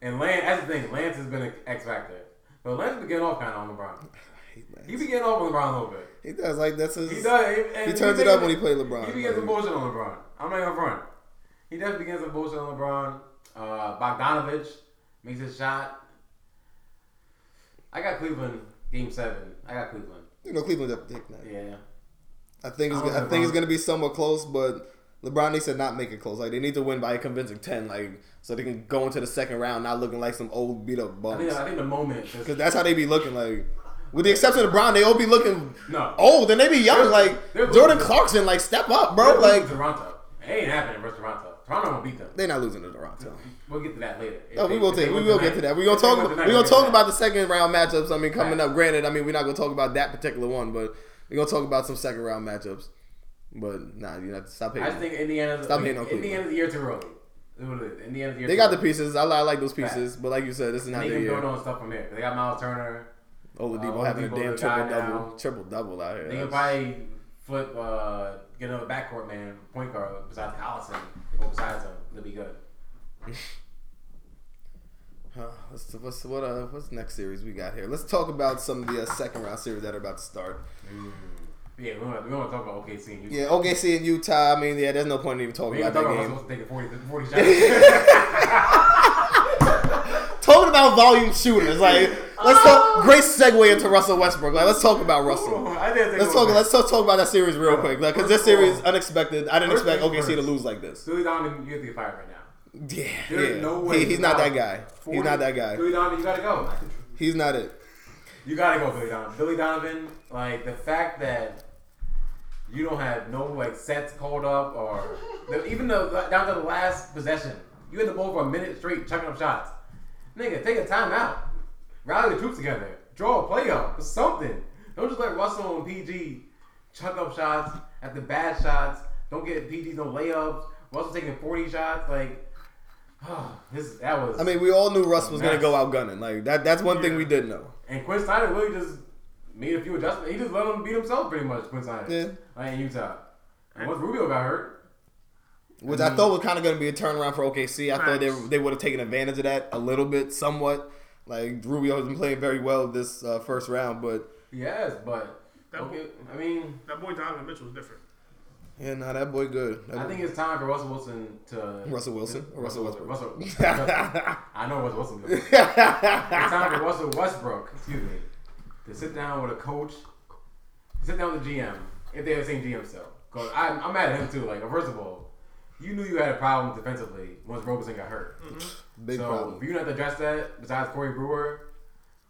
and Lance, that's the thing. Lance has been an X factor, but Lance been getting off kind of on LeBron. He be getting off on LeBron a little bit. He does like that's his. He does. and He turns it up when he play LeBron. He be getting some bullshit on LeBron. I'm not gonna front. He definitely gets some bullshit on LeBron. Uh, Bogdanovich makes his shot. I got Cleveland game seven. I got Cleveland. you know, Cleveland's up to take that. Yeah. I think it's I don't I think it's gonna be somewhat close, but LeBron needs to not make it close. Like they need to win by a convincing ten, like so they can go into the second round not looking like some old beat up I bums. think, I think the moment. Because that's how they be looking. Like with the exception of Brown, they all be looking No. old and they be young. They're- Like they're Jordan. Clarkson, like step up, They're bro. Like to Toronto. It ain't happening versus Toronto. Toronto gonna beat them. they're not losing to Toronto. We'll get to that later. If No, we will take. We will tonight- get to that. We're gonna talk. We're gonna talk about the second round matchups. I mean, coming Right. up. Granted, I mean, we're not gonna talk about that particular one, but we're gonna talk about some second round matchups. But nah, you have to stop that. I just hating. think Indiana's. Stop hating on Cleveland. Indiana's a year to roll. That's what it is. Indiana's a year They got the pieces. I, I like those pieces, but like you said, this is not They the can build year. on stuff from here. They got Miles Turner. Oladipo uh, having a damn the triple double, triple double out here. They can probably flip, uh, get another backcourt man, point guard besides Collison. Go besides him. They'll be good. [laughs] Uh, what's, what's what uh what's the next series we got here? Let's talk about some of the uh, second round series that are about to start. Yeah, we want to talk about OKC and Utah. Yeah, OKC and Utah. I mean, yeah, there's no point in even talking We about talking that about game. supposed to 40, 40 shots. [laughs] Talking about volume shooters, like let's talk. Oh. Great segue into Russell Westbrook. Like let's talk about Russell. I didn't think Let's talk. Let's talk, talk about that series real quick, like because this First of series unexpected. I didn't expect things OKC to lose like this. Billy Donovan, you have to get fired right now. Yeah, There's yeah. no way. He, he's not that guy. He's not that guy. Billy Donovan, you gotta go. He's not it. You gotta go, Billy Donovan. Billy Donovan, like the fact that you don't have no like sets called up or the, even the down to the last possession, you had the ball for a minute straight chucking up shots. Nigga, take a timeout. Rally the troops together. Draw a play up or something. Don't just let Russell and PG chuck up shots at the bad shots. Don't get PG no layups. Russell taking 40 shots. Like, [sighs] this that was. I mean, we all knew Russ was gonna go out gunning. Like that. That's one thing we did know. And Quinn Snyder really just made a few adjustments. He just let him beat himself pretty much, Quinn Snyder. Yeah. Like in Utah. And once Rubio got hurt, Which I thought was kind of going to be a turnaround for OKC. I thought they they would have taken advantage of that a little bit, somewhat. Like Rubio has been playing very well this uh, first round, but yes, but That okay, I mean, That boy Donovan Mitchell was different. yeah, nah, that boy good. That I boy- think it's time for Russell Wilson to Russell Wilson or Russell Westbrook. Russell, [laughs] I know Russell Wilson. [laughs] It's time for Russell Westbrook, excuse me, to sit down with a coach, sit down with the GM if they have the same GM still. Cause I'm, I'm mad at him too. Like first of all, you knew you had a problem defensively once Roberson got hurt. Mm-hmm. Big so problem. if you not to address that, besides Corey Brewer,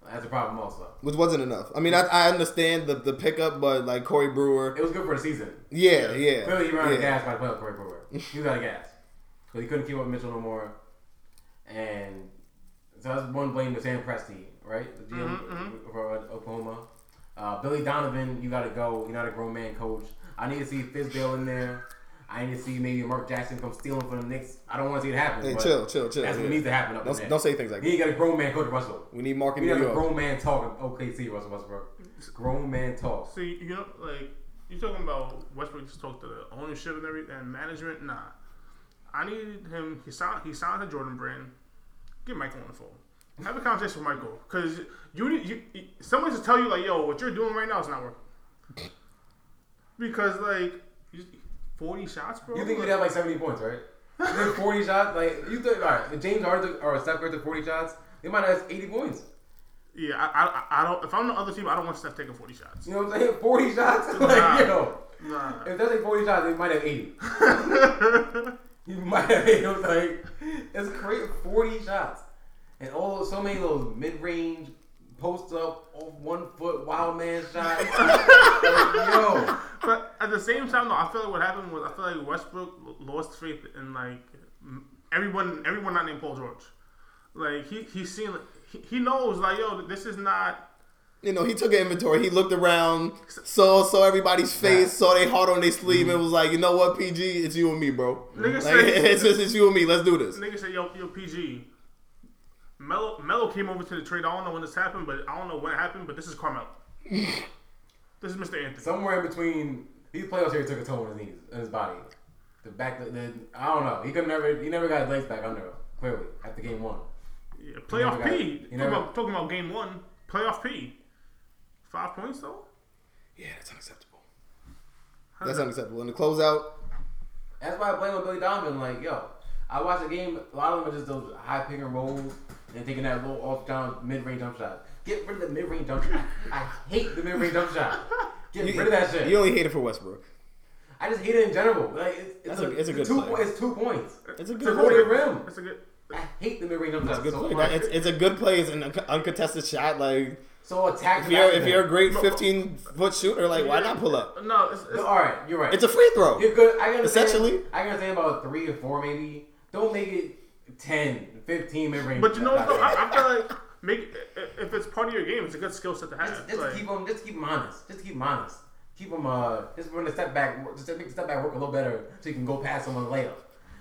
that's a problem also. Which wasn't enough. I mean, I, I understand the, the pickup, but like Corey Brewer, It was good for the season. yeah, yeah, Clearly, he ran out of gas by the playoff Corey Brewer. He was out of gas. Because he couldn't keep up with Mitchell no more. And so that's one blame to Sam Presti, right? The GM for uh, Oklahoma. Uh, Billy Donovan, you got to go. You're not a grown man coach. I need to see Fizdale in there. I need to see maybe Mark Jackson come stealing from the Knicks. I don't want to see it happen. Hey, but chill, chill, chill. That's what yeah. needs to happen up Don't, there. don't say things like You that. ain't got a grown man coach Russell. We need Mark in We New got a grown man talk of OKC Russell Westbrook. Grown man talk. See, you know, like you talking about Westbrook just talk to the ownership and everything and management. Nah, I need him. He signed. He signed to Jordan Brand. Get Michael on the phone. Have a conversation with Michael because you, you, you someone just tell you like, yo, what you're doing right now is not working. Because like, forty shots, bro. You think you'd have like 70 points, right? You think 40 [laughs] shots? Like, you think, all right, if James Harden or Steph Curry took 40 shots, they might have 80 points. Yeah, I, I, I don't. If I'm the other team, I don't want Steph taking forty shots. You know what I'm saying? 40 shots? [laughs] Nah. like, yo. Nah. If they take 40 shots, they might have 80. [laughs] you might have 80. I'm like, it's crazy. 40 shots. And all so many of those mid range, post up, oh, one foot, wild man [laughs] shots. like, yo. But at the same time, though, I feel like what happened was I feel like Westbrook lost faith in like everyone, everyone not named Paul George. Like he he's seen, he, he knows like yo, this is not. You know, he took an inventory. He looked around, saw saw everybody's face, Yeah. saw their heart on their sleeve, and mm-hmm. was like, you know what, PG, it's you and me, bro. Nigga Like, [laughs] said- it's just it's you and me. Let's do this. Nigga said yo yo PG, Melo Melo came over to the trade. I don't know when this happened, but I don't know when it happened. But this is Carmelo. [laughs] this is Mr. Anthony. Somewhere in between these playoffs here, he took a toll on his knees, and his body. The back, the, the I don't know. He could never, he never got his legs back under him. Clearly, after game one. Yeah, playoff never got- P. you Talking, never- about, talking about game one. Playoff P. Five points though. Yeah, that's unacceptable. How That's does unacceptable. In the closeout, That's why I blame on Billy Donovan. Like, yo, I watch the game. A lot of them are just those high pick and rolls and taking that little off down mid range jump shot. Get rid of the mid range jump shot. I hate the mid range jump shot. Get you, rid of that shit. you only hate it for Westbrook. I just hate it in general. Like, it's, it's, That's a, a- it's a good two, play. po- It's two points. It's a good a 40 play. rim. That's a good. I hate the mid range jump It's a shot good so play. much. It's, it's a good play. It's an uncontested shot. Like so attack. if you're if you're a great 15 foot shooter, like why not pull up? No, it's, it's No, all right, you're right. It's a free throw. You're good. I gotta Essentially. Say, I gotta say about three or four maybe. Don't make it 10, 15 mid range. But you know what? Though? I, I feel like make if it's part of your game, it's a good skill set to have. Just, just Like, keep them, just to keep them honest. Just to keep them honest. Keep them, uh, just run the step back, just to make the step back work a little better, so you can go past someone layup,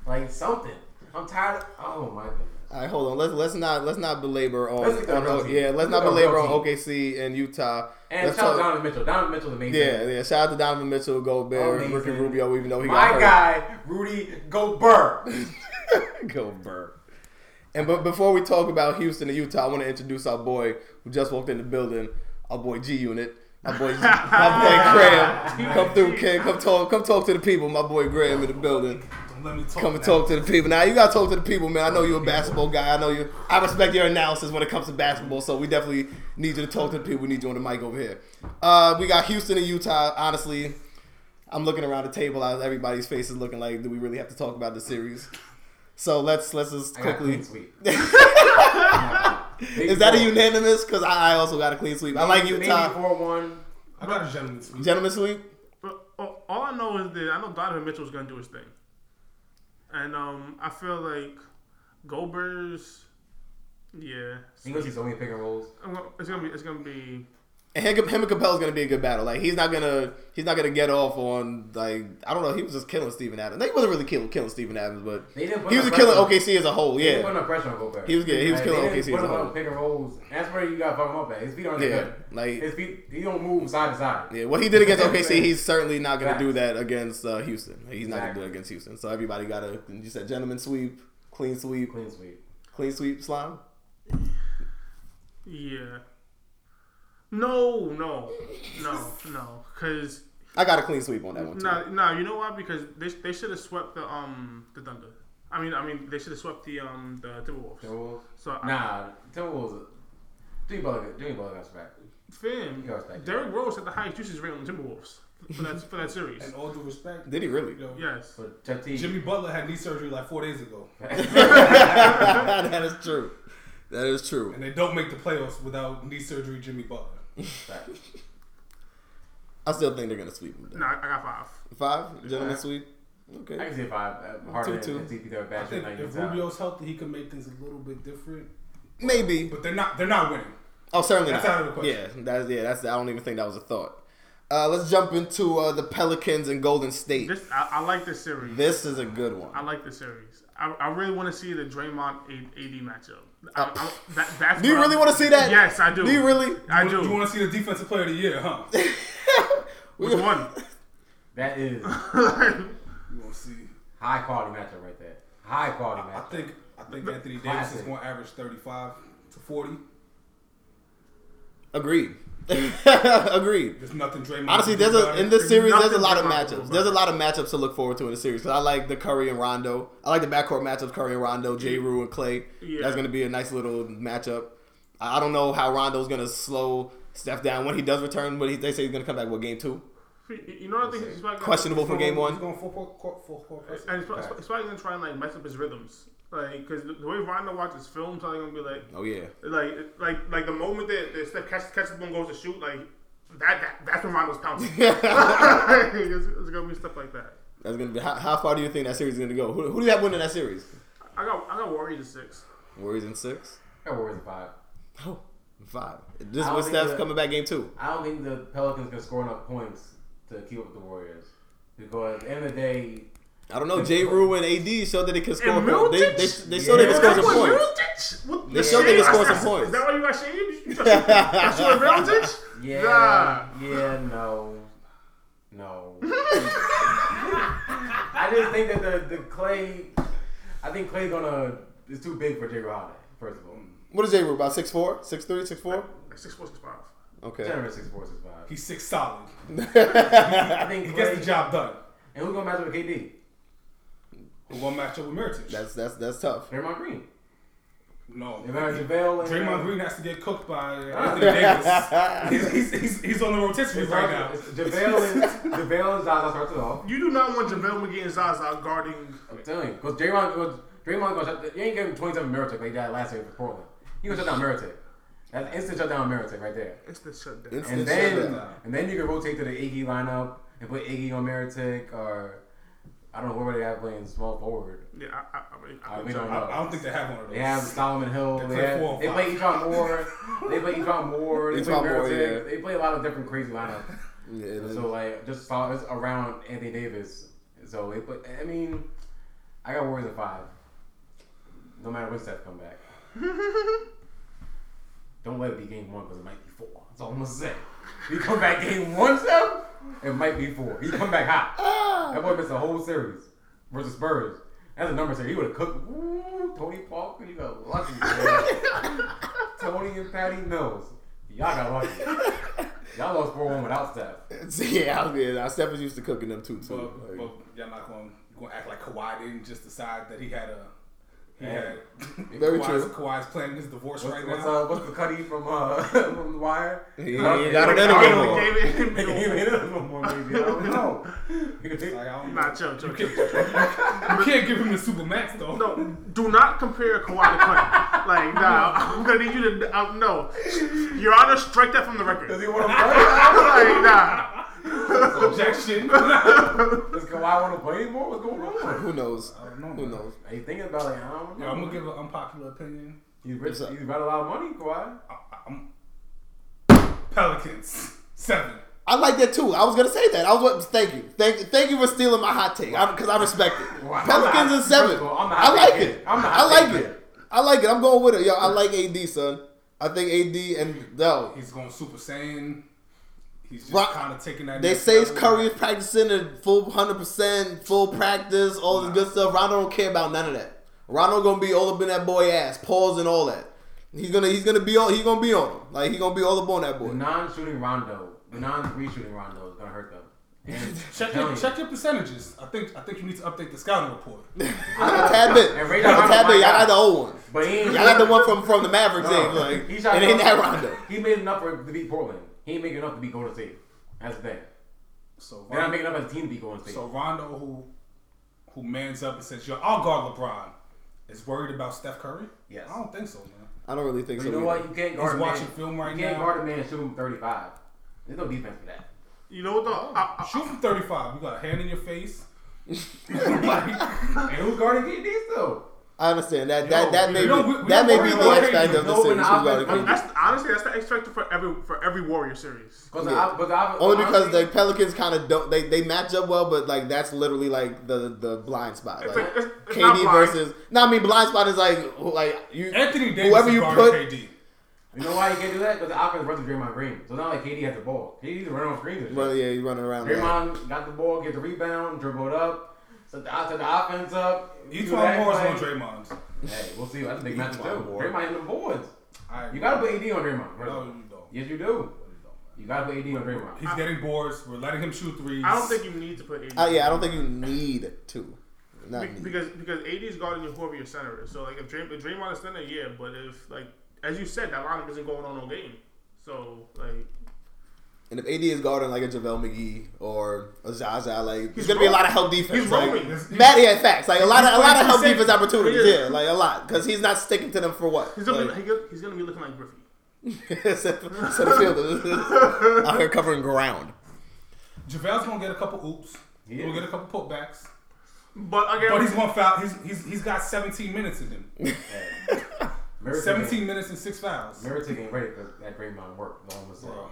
like something. I'm tired. Of, oh my goodness. All right, hold on. Let's let's not let's not belabor on, Let's get to the on O- yeah. Let's Let's not get to the belabor on OKC and Utah. And Let's shout out Donovan Mitchell. Donovan Mitchell's amazing. Yeah, yeah. Shout out to Donovan Mitchell, Gobert, Amazing. Ricky Rubio, even though he My got guy, Rudy Gobert. [laughs] Gobert. And but before we talk about Houston and Utah, I want to introduce our boy who just walked in the building, our boy G Unit. My boy, [laughs] my boy Graham, [laughs] come through, kid. Come talk, come talk to the people. My boy Graham in the building. Don't let me talk. Come and now. talk to the people. Now you gotta talk to the people, man. I know you're a basketball guy. I know you. I respect your analysis when it comes to basketball. So we definitely need you to talk to the people. We need you on the mic over here. Uh, we got Houston and Utah. Honestly, I'm looking around the table. As everybody's faces looking like, do we really have to talk about the series? So let's let's just I got a quickly. clean sweep. [laughs] Is that a unanimous? Because I, I also got a clean sweep. I like Utah. Four one. I got a gentleman's speech. Gentlemen sweep. But all all I know is that I know Donovan Mitchell's gonna do his thing, and um, I feel like Gobert's, yeah, You see so many pick and rolls. I'm gonna- it's gonna be it's gonna be And him, him and Capela's gonna be a good battle. Like he's not gonna he's not gonna get off on like I don't know. He was just killing Steven Adams. He wasn't really killing killing Steven Adams, but They didn't put he was no killing pressure. OKC as a whole. They didn't put Yeah, no pressure on Gobert. He was good. He was Like, killing OKC didn't as a put whole. on pick and rolls. That's where you got to fuck him up at. His feet aren't yeah. good. Like His feet, he don't move side to side. yeah, what he did against OKC, [laughs] he's certainly not gonna do that against uh, Houston. He's not gonna do it against Houston. So everybody got a you said gentleman sweep, clean sweep, Clean sweep. clean sweep, slime. yeah. No, no, no, no, because I got a clean sweep on that one too. no, no. You know why? Because they they should have swept the um the Thunder. I mean, I mean, they should have swept the um the Timberwolves. Timberwolves. So I, Nah, Timberwolves. Jimmy Butler. Jimmy Butler got respect. fam, You gotta respect Derrick Rose had the highest usage rate on the Timberwolves for that for that [laughs] series. And all due respect, Did he really? yo, Yes. But Jimmy Butler had knee surgery like four days ago, [laughs] [laughs] that is true. That is true. and they don't make the playoffs without knee surgery. Jimmy Butler. Facts. I still think they're gonna sweep him. No, I I got five. Five gentleman Alright. sweep. I Okay. can see five. Uh, Harden Two-two. and TP they're a I bad shit think if inside. Rubio's healthy, he can make things a little bit different. Maybe. But they're not. They're not winning. Oh, certainly That's not. out of the question. Yeah, that's yeah. That's I don't even think that was a thought. Uh, let's jump into uh, the Pelicans and Golden State. This I, I like this series. This is a good one. I like this series. I, I really want to see the Draymond AD matchup. I, I, that, that's Do you really I'm- want to see that? Yes, I do. Do you really? I You do. want- You want to see the defensive player of the year, huh? [laughs] Which one? That is [laughs] You want to see? high quality matchup right there. High quality I matchup. think. I think Anthony Davis is going to average thirty-five to forty. Agreed. [laughs] Agreed. There's nothing Draymond. Honestly, there's a in it. this series. There's a lot of Draymond can matchups. There's a lot of matchups to look forward to in the series. 'Cause I like the Curry and Rondo. I like the backcourt matchups: Curry and Rondo, Jrue and Clay. Yeah. That's going to be a nice little matchup. I I don't know how Rondo's going to slow Steph down when he does return. But he, they say he's going to come back. What game two? You know what I think he's probably Questionable for game He's one. going for four, four, four, four, four, And he's probably, he's probably gonna try and like mess up his rhythms, like because the, the way Rondo watches film, probably gonna be like, Oh yeah. like, like, like the moment that, that Steph catches, catches the ball goes to shoot, like that, that that's when Rondo's pouncing. [laughs] [laughs] it's, it's gonna be stuff like that. That's gonna be. How, how far do you think that series is gonna go? Who, who do you have winning that series? I got, I got Warriors at six. Warriors in six. I got Warriors in five. Oh, five. This I was don't think Steph that- coming back game two. I don't think the Pelicans can score enough points to keep up with the Warriors. Because at the end of the day, I don't know. Jrue and AD showed that they can score. And points. They, Middleton? they, they showed they can score some That's what points. They the showed they shades? can score some points. Is that why you got shades? You thought you- thought you were Middleton? Yeah, Nah. yeah, no, no. I just think that the the Clay, I think Clay gonna is too big for J. Holiday. First of all, What is Jrue? About 6'4"? 6'3", 6'4"? Six four six five. Okay. generous six four six five. He's six solid. [laughs] I think He gets the job done. And who's gonna match up with KD? Who gonna match up with Mirotic? That's that's that's tough. Draymond Green. no. They match JaVale and Draymond uh, Green has to get cooked by uh, ah. Anthony Davis. [laughs] he's, he's, he's, he's on the rotisserie It's right right now. JaVale and JaVale and Zaza starts it off. You do not want JaVale McGee and Zaza guarding. I'm telling you, because Draymond, cause Draymond gonna shut. You ain't giving 27 Mirotic like that last year for Portland. He gonna shut down Mirotic. That's instant shut down Mirotic right there. It's the shutdown. It's- And then shutdown. and then you can rotate to the Iggy lineup and put Iggy on Mirotic or I don't know where they have playing small forward. yeah, I, I, I mean, I Uh, we don't know. I don't think they have one of those. They have Solomon Hill. They They, play have, four they play five. Etron [laughs] Moore. they play E'Twaun Moore. They play E'Twaun Moore, yeah. They play a lot of different crazy lineups. [laughs] Yeah. So like just saw it's around Anthony Davis. So they put. I mean, I got Warriors at five. No matter when Steph come back. [laughs] Don't let it be game one because it might be four. That's all I'm gonna say. He come back game one, Steph. It might be four. He come back hot. Ah. That boy missed a whole series versus Spurs. That's a number series. He would have cooked. Ooh, Tony Parker, you got lucky. man. [laughs] Tony and Patty Mills, y'all got lucky. Y'all lost four one without Steph. [laughs] yeah, I was yeah, Steph was used to cooking them too. too. But, Like, but y'all not going to act like Kawhi didn't just decide that he had a. He Yeah. had. [laughs] Very Kawhi's, true. Kawhi's planning his divorce What's, right what's, now. uh, what's the cutty from uh [laughs] from the wire? He Huh? ain't got it I anymore. gave it- He gave it- ain't in it no more, maybe. I don't know. [laughs] Like, I don't Nah, know. chill, chill, You chill, can't, chill. you can't give him the super max though. No, do not compare Kawhi to Cutty. Like, nah, I'm gonna need you to. Uh, no, Your Honor, strike that from the record. Does he want to play? like, nah. Objection. Does Kawhi want to play anymore? What's going on? Who knows? I don't know. Who man. knows? Are you thinking about it? I don't know. Yo, I'm gonna give an unpopular opinion. He's rich. What's up? He's got a lot of money, Kawhi. I, I'm Pelicans seven. I like that too. I was gonna say that. I was. Thank you. Thank thank you for stealing my hot take. Because I, respect it. Well, I'm Pelicans and seven. all, I'm not I hot like it. it. I'm not I hot like it. it. I like it. I'm going with it. Yo, I like AD, son. I think AD and no. He's going Super Saiyan. He's just Right. kind of taking that. They say level. Curry is practicing at full hundred percent, full practice, all this good stuff. Rondo don't care about none of that. Rondo gonna be all up in that boy ass, pause and all that. He's gonna he's gonna be on he's gonna be on him. Like he gonna be all up on that The boy. non-shooting Rondo, the non-three shooting Rondo is gonna hurt them. [laughs] Check your check your percentages. I think I think you need to update the scouting report. A tad bit. And Ray A tad bit. Y'all got the old one. But he ain't. Y'all got the one from from the Mavericks. No. like, He shot it ain't that enough- Rondo. [laughs] He made enough for to beat Portland. He ain't making enough to beat Golden State. That's the thing. So They're not making enough as a team to beat Golden State. so Rondo, who who mans up and says, "Yo, I'll guard LeBron," is worried about Steph Curry. Yes. I don't think so, man. I don't really think But so. you know either. what? You can't guard He's a man. watching film right you can't now. guard a man shooting 35. There's no defense for that. You know what though? I, I, Shoot from 35. You got a hand in your face. [laughs] And who's guarding KD still? I understand that that that may we don't- we- be we that don't may be the about X factor of the series. the Who's guarding that's honestly that's the X factor for every for every Warrior series. Because Yeah. the, the, Only because honestly, the Pelicans kind of don't they, they match up well, but like that's literally like the the blind spot. It's Like, like- it's- it's KD blind. versus no, I mean blind spot is like like you Anthony Davis whoever you put. KD. You know why you can't do that? Because the offense runs to Draymond Green. So it's not like KD has the ball. KD's running on screens. Well, yeah, you running around. Like, Draymond got the ball, get the rebound, dribble it up, set the, set the offense up. You do one that more is play. on Draymond's. Hey, we'll see. That's a big match too. Each one. Draymond hitting the boards. I You gotta put AD on Draymond. No, bro. you don't. Yes, you do. You gotta put AD on Draymond. He's getting boards. We're letting him shoot threes. I don't think you need to put AD. uh, yeah, I don't think you need to. Not Be- need. because because AD is guarding your whoever your center is. So like if, Dray, if Draymond is center, yeah. But if like as you said, that lineup isn't going on all game. So like And if AD is guarding like a JaVale McGee or a Zaza, like there's He's gonna be a lot of rolling. help defense. He's like, rolling. He's- Matt, yeah, facts. Like a lot of a lot of help defense for opportunities. Yeah, like a lot because he's not sticking to them for what. he's gonna Like, be, he's gonna be looking like Griffey. [laughs] center field [laughs] out here covering ground. JaVale's gonna get a couple oops. He He'll get a couple putbacks. But again, But he's gonna foul. He's, he's he's got 17 minutes in him. [laughs] Hey. Mirotic 17 ain't- minutes and six fouls. Mirotic ain't ready for that Draymond work. That's all I'm gonna say. Bro.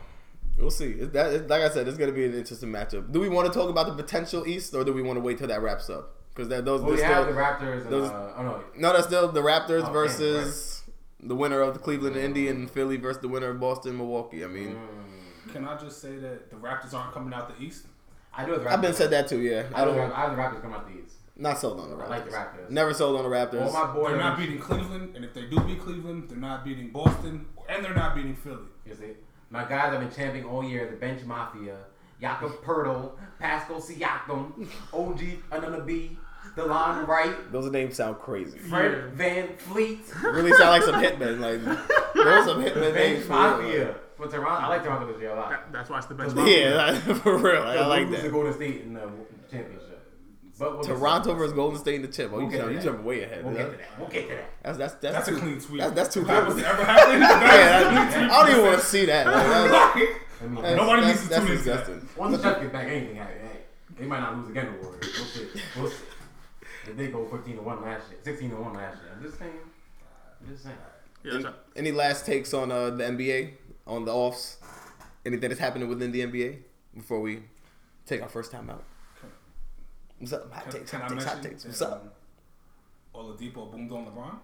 We'll see. It- That, it- like I said, it's going to be an interesting matchup. Do we want to talk about the potential East, or do we want to wait till that wraps up? because that those Well, they're have still, the Raptors and those- uh, oh no, no, that's still the Raptors Oh, damn, versus the winner of the Cleveland and Indy and Philly versus the winner of Boston Milwaukee. I mean, Mm. Can I just say that the Raptors aren't coming out the East? I do have. I've been said that too. Yeah, I don't. I do. don't have- I have the Raptors come out the East. not sold on the Raptors. I like the Raptors. Never sold on the Raptors. All my boys. They're not beating Cleveland, and if they do beat Cleveland, they're not beating Boston, and they're not beating Philly. You see, my guys I've been championing all year. The bench mafia, Jakob Poeltl, Pascal Siakam, OG Anunoby, Delon Wright, Those names sound crazy. Fred VanVleet, really sound like some hitmen. Like those some hitman names. bench For real. mafia. But Toronto, I like Toronto this year a lot. That, that's why it's the best. Yeah, like, [laughs] for real. Like, I like lose to that. Golden State in the championship. But we'll Toronto versus Golden State in the chip. Oh, We'll you get to jumping, you that. jumping way ahead. that. We'll Yeah. get to that. We'll get to that. That's that's that's, That's a too, clean sweep. That's, that's too That good. was [laughs] Yeah, ever I don't even want to see that. Like, that's, [laughs] I mean, that's, Nobody that's, needs to that's tune into that. disgusting. once the Chuck get back, anything happen. Hey, they might not lose again to Warriors. We'll see. We'll see. They go 15 to one last year, 16 to one last year. I'm just saying. I'm just saying. Yeah, that's right. Any last takes on uh, the NBA on the offs? Anything that's happening within the NBA before we take our first time out? What's up? Hot Can, takes, can hot I takes, hot takes. What's up? um, Oladipo boomed on LeBron,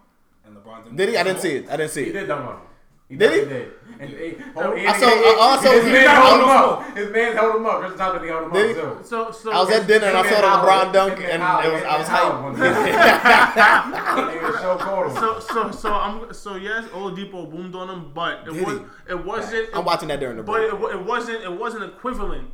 and LeBron didn't. Did he? I didn't see it. I didn't see He it. did dunk on him. He Did he? definitely Did. And, and, hold, and, I saw- I also- his he man held him on up. His man held him up. Chris Thompson held him Did he? up too. So, so I was at dinner and I saw the LeBron dunk and it was I was hyped. [laughs] so, so, so I'm so yes, Oladipo boomed on him, but it Did was he? it wasn't. I'm watching that during the But break. it, it wasn't it wasn't equivalent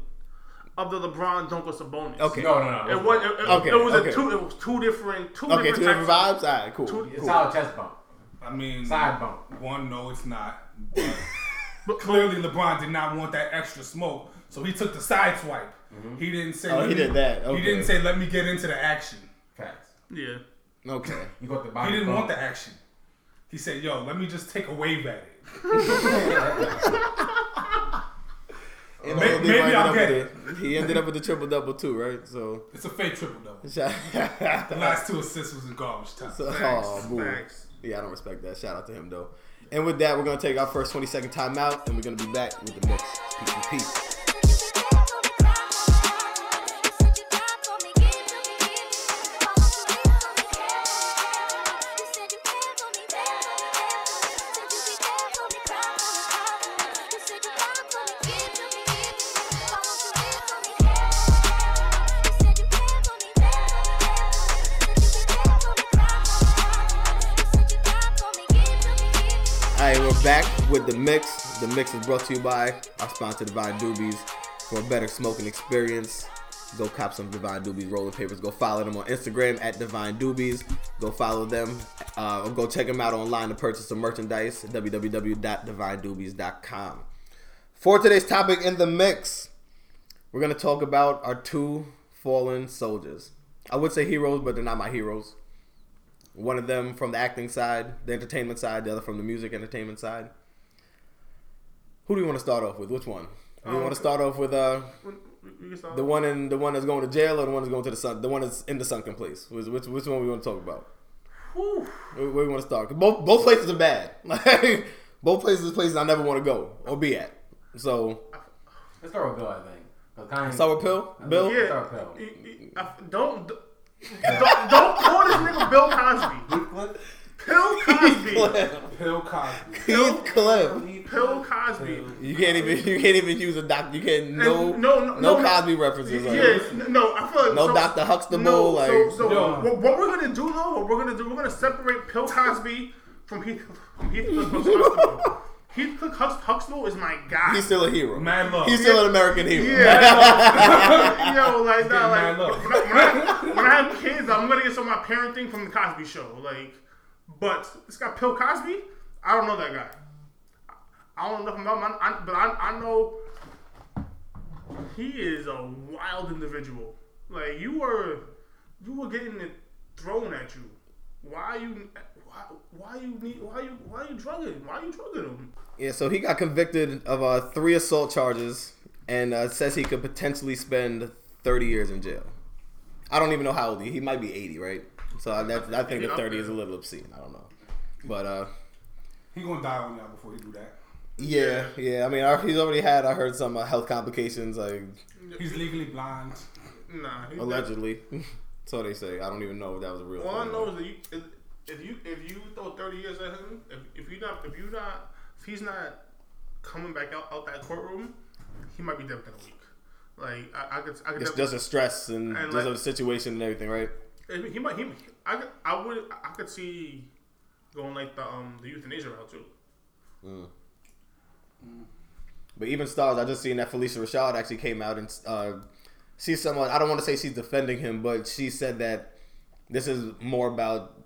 of the LeBron dunk or Sabonis. Okay. No, no, no. It was it, it, Okay, it was okay. a two it was two different two Okay, different, two different types vibes. All right, cool. Two- It's cool. solid chest bump. I mean, Side bump. one, no, it's not. But [laughs] But clearly, LeBron did not want that extra smoke, so he took the side swipe. Mm-hmm. He didn't say. Oh, he me- did that. Okay. He didn't say, "Let me get into the action." Facts. yeah. Okay. You got the body. He didn't bump. want the action. He said, "Yo, let me just take a wave at it." [laughs] [laughs] And maybe ended I'll get with the- He ended up with the triple double too, right? So, It's a fake triple double. [laughs] The last two assists was in garbage time. so Facts, oh, facts. Yeah, I don't respect that. Shout out to him though. And with that, we're gonna take our first 20 second timeout, and we're gonna be back with the mix. Peace mix. The mix is brought to you by our sponsor, Divine Doobies. For a better smoking experience, go cop some Divine Doobies rolling papers. Go follow them on Instagram at Divine Doobies. Go follow them. Uh, or go check them out online to purchase some merchandise. www.divinedoobies.com. For today's topic in the mix, we're gonna talk about our two fallen soldiers. I would say heroes, but they're not my heroes. One of them from the acting side, the entertainment side, the other from the music entertainment side. Who do you want to start off with? Which one? Do you Um, want to start off with uh We- we can start the one in the one that's going to jail or the one that's going to the sun the one that's in the sunken place? Which which, which one we want to talk about? Whew. Where, where we want to start? 'Cause Both both places are bad. [laughs] Like both places are places I never want to go or be at. So Let's start with Bill, I think. Kanye- start with Pill. Bill. Yeah. Start with Bill. Y- y- I- Don't [laughs] don't don't call this nigga Bill Cosby. Bill Cosby. Pill Cosby. Heath Cliff. Bill Cosby. You can't even you can't even use a doc. You can't no no, no, no no. Cosby references. Like, Yes, no, I feel like No so, Dr. Huxtable, No, like- so, so Yo. what, what we're gonna do though, what we're gonna do, we're gonna separate Bill Cosby from Heath from Heathcliff Huxtable. [laughs] Heathcliff Hux- Huxtable is my guy. He's still a hero. Mad love. He's still an American hero. Yeah, [laughs] yo, like nah, mad like love. when I, when, I, when I have kids, I'm gonna get some of my parenting from the Cosby Show. Like, but this guy Bill Cosby, I don't know that guy. I don't know nothing about him, I, but I, I know he is a wild individual. Like you were, you were getting it thrown at you. Why you? Why, why you need? Why you? Why you drugging? Why you drugging him? Yeah, so he got convicted of uh, three assault charges and uh, says he could potentially spend 30 years in jail. I don't even know how old he. He might be 80, right? So I, that, I think the 30 is a little obscene. I don't know, but uh, He gonna die on y'all before he do that. yeah, yeah. I mean, I, he's already had. I heard some uh, health complications, like He's legally blind. Nah, he, allegedly. [laughs] So they say. I don't even know if that was a real. All I thing. know is that you, if, if you if you throw thirty years at him, if, if you not if you not if he's not coming back out, out that courtroom, he might be dead within a week. Like I, I could I could It's just a stress and, And just like- a situation and everything, right? I mean, he might he I could, I would I could see going like the um the euthanasia route too. But even stars, I just seen that Phylicia Rashad actually came out and uh, she's someone. I don't want to say she's defending him, but she said that this is more about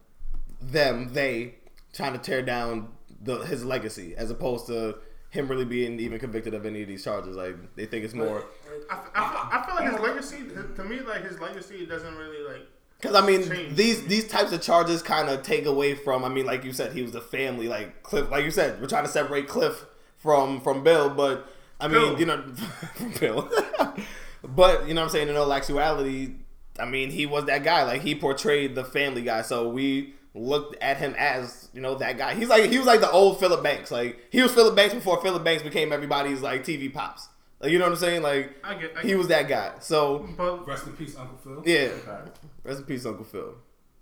them, they trying to tear down the his legacy as opposed to him really being even convicted of any of these charges. Like they think it's more I, I, feel, I feel like his legacy to me like his legacy doesn't really like because I mean Change. these these types of charges kind of take away from. I mean, like you said, he was a family. Like Cliff, like you said, we're trying to separate Cliff from from Bill, but I mean, Bill. you know, [laughs] Bill. [laughs] but you know what I'm saying. In all actuality, I mean, he was that guy. Like he portrayed the family guy. So we looked at him as you know that guy. He's like he was like the old Philip Banks. Like he was Philip Banks before Philip Banks became everybody's like TV pops. Like you know what I'm saying? Like I get I he get, was that guy. So but Rest in peace, Uncle Phil. yeah, Right. rest in peace, Uncle Phil.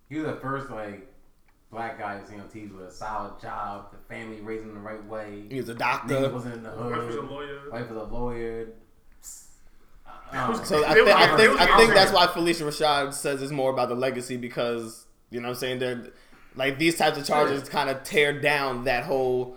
He was the first like black guy you see on TV with a solid job, the family raised him the right way. He was a Nigga doctor. wasn't in the hood. wife was a lawyer. Wife was a lawyer. Uh, So I They think I think I think that's why Phylicia Rashad says it's more about the legacy because you know what I'm saying they're like these types of charges kind of tear down that whole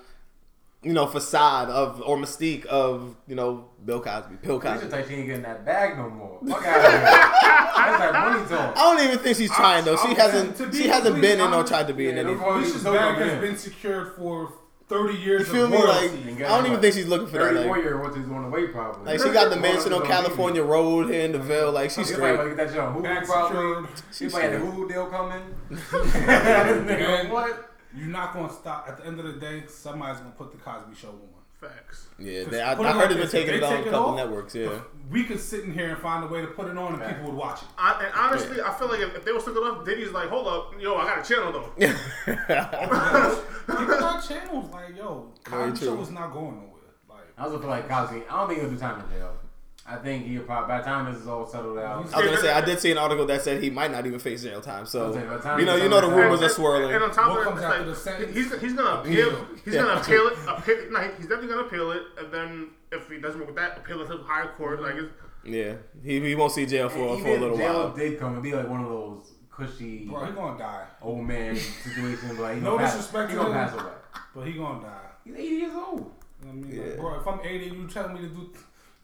you know facade of or mystique of you know Bill Cosby, Bill Phylicia Cosby. like she ain't getting that bag no more. Fuck out of here. That's that money I don't even think she's trying though. She I'm- hasn't be she hasn't completely been in or tried to be in yeah, any. no problem. Bag has been secured for 30 years You feel of me? Like I don't even think she's looking for that. Thirty-four Like, year, what she's on the probably. like she got the mansion on Well, California Road here in Deville. Like she's She's straight. like that shit on Hulu probably. She probably had the Hulu deal coming. [laughs] What? You're not going to stop. At the end of the day, somebody's going to put the Cosby Show on. Facts. Yeah, they, I, I it heard like it's been this, taking if it on a take it couple off, networks. Yeah. We could sit in here and find a way to put it on and Right. people would watch it. I, and honestly, I feel like if, if they were still enough, Diddy's like, hold up, yo, I got a channel though. [laughs] People got channels like, yo, Cosby Show is not going nowhere. Like, I also feel like Cosby. I don't think he'll do time in jail. I think he'll probably by the time this is all settled out. I was gonna say I did see an article that said he might not even face jail time. So Okay, by the time you know, you know the rumors are swirling. And on top What of comes that, it's like, he's he's gonna appeal. He's Yeah. gonna appeal it. [laughs] Appeal, no, he's definitely gonna appeal it, and then if he doesn't work with that, appeal it to the higher court. Like, it's, Yeah, he, he won't see jail for And for a even little if jail while. did come, it'd be like one of those cushy bro, he gonna die. old man situations. Like No gonna pass, disrespect he to gonna him. pass away. But he gonna die. He's 80 years old. You know what I mean? Yeah. Like, bro, if I'm 80 you tell me to do,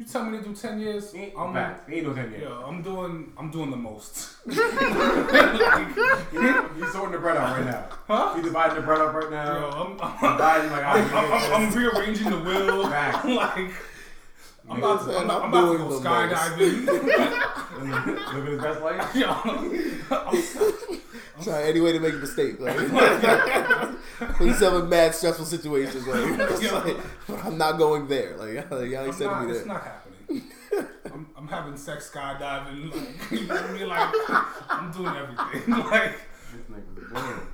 you tell me to do 10 years, He ain't, I'm, facts. He ain't no 10 years. yo, I'm doing, I'm doing the most. [laughs] [laughs] You sorting the bread out right now. Huh? You dividing the bread up right now. Yo, now. I'm, I'm, dividing like I'm, I I'm, I'm rearranging the will. Facts. [laughs] like, I'm about to, I'm, I'm I'm about to doing go the most. skydiving. Living his best life. Yo, I'm, Try any way to make a mistake. Like, [laughs] [laughs] he's having mad stressful situations. Like, [laughs] it's like, I'm not going there. Like, like y'all ain't I'm sending not, me it's not happening. I'm, I'm having sex skydiving. Like, you know what I mean? Like, I'm doing everything. Like, This nigga's boring.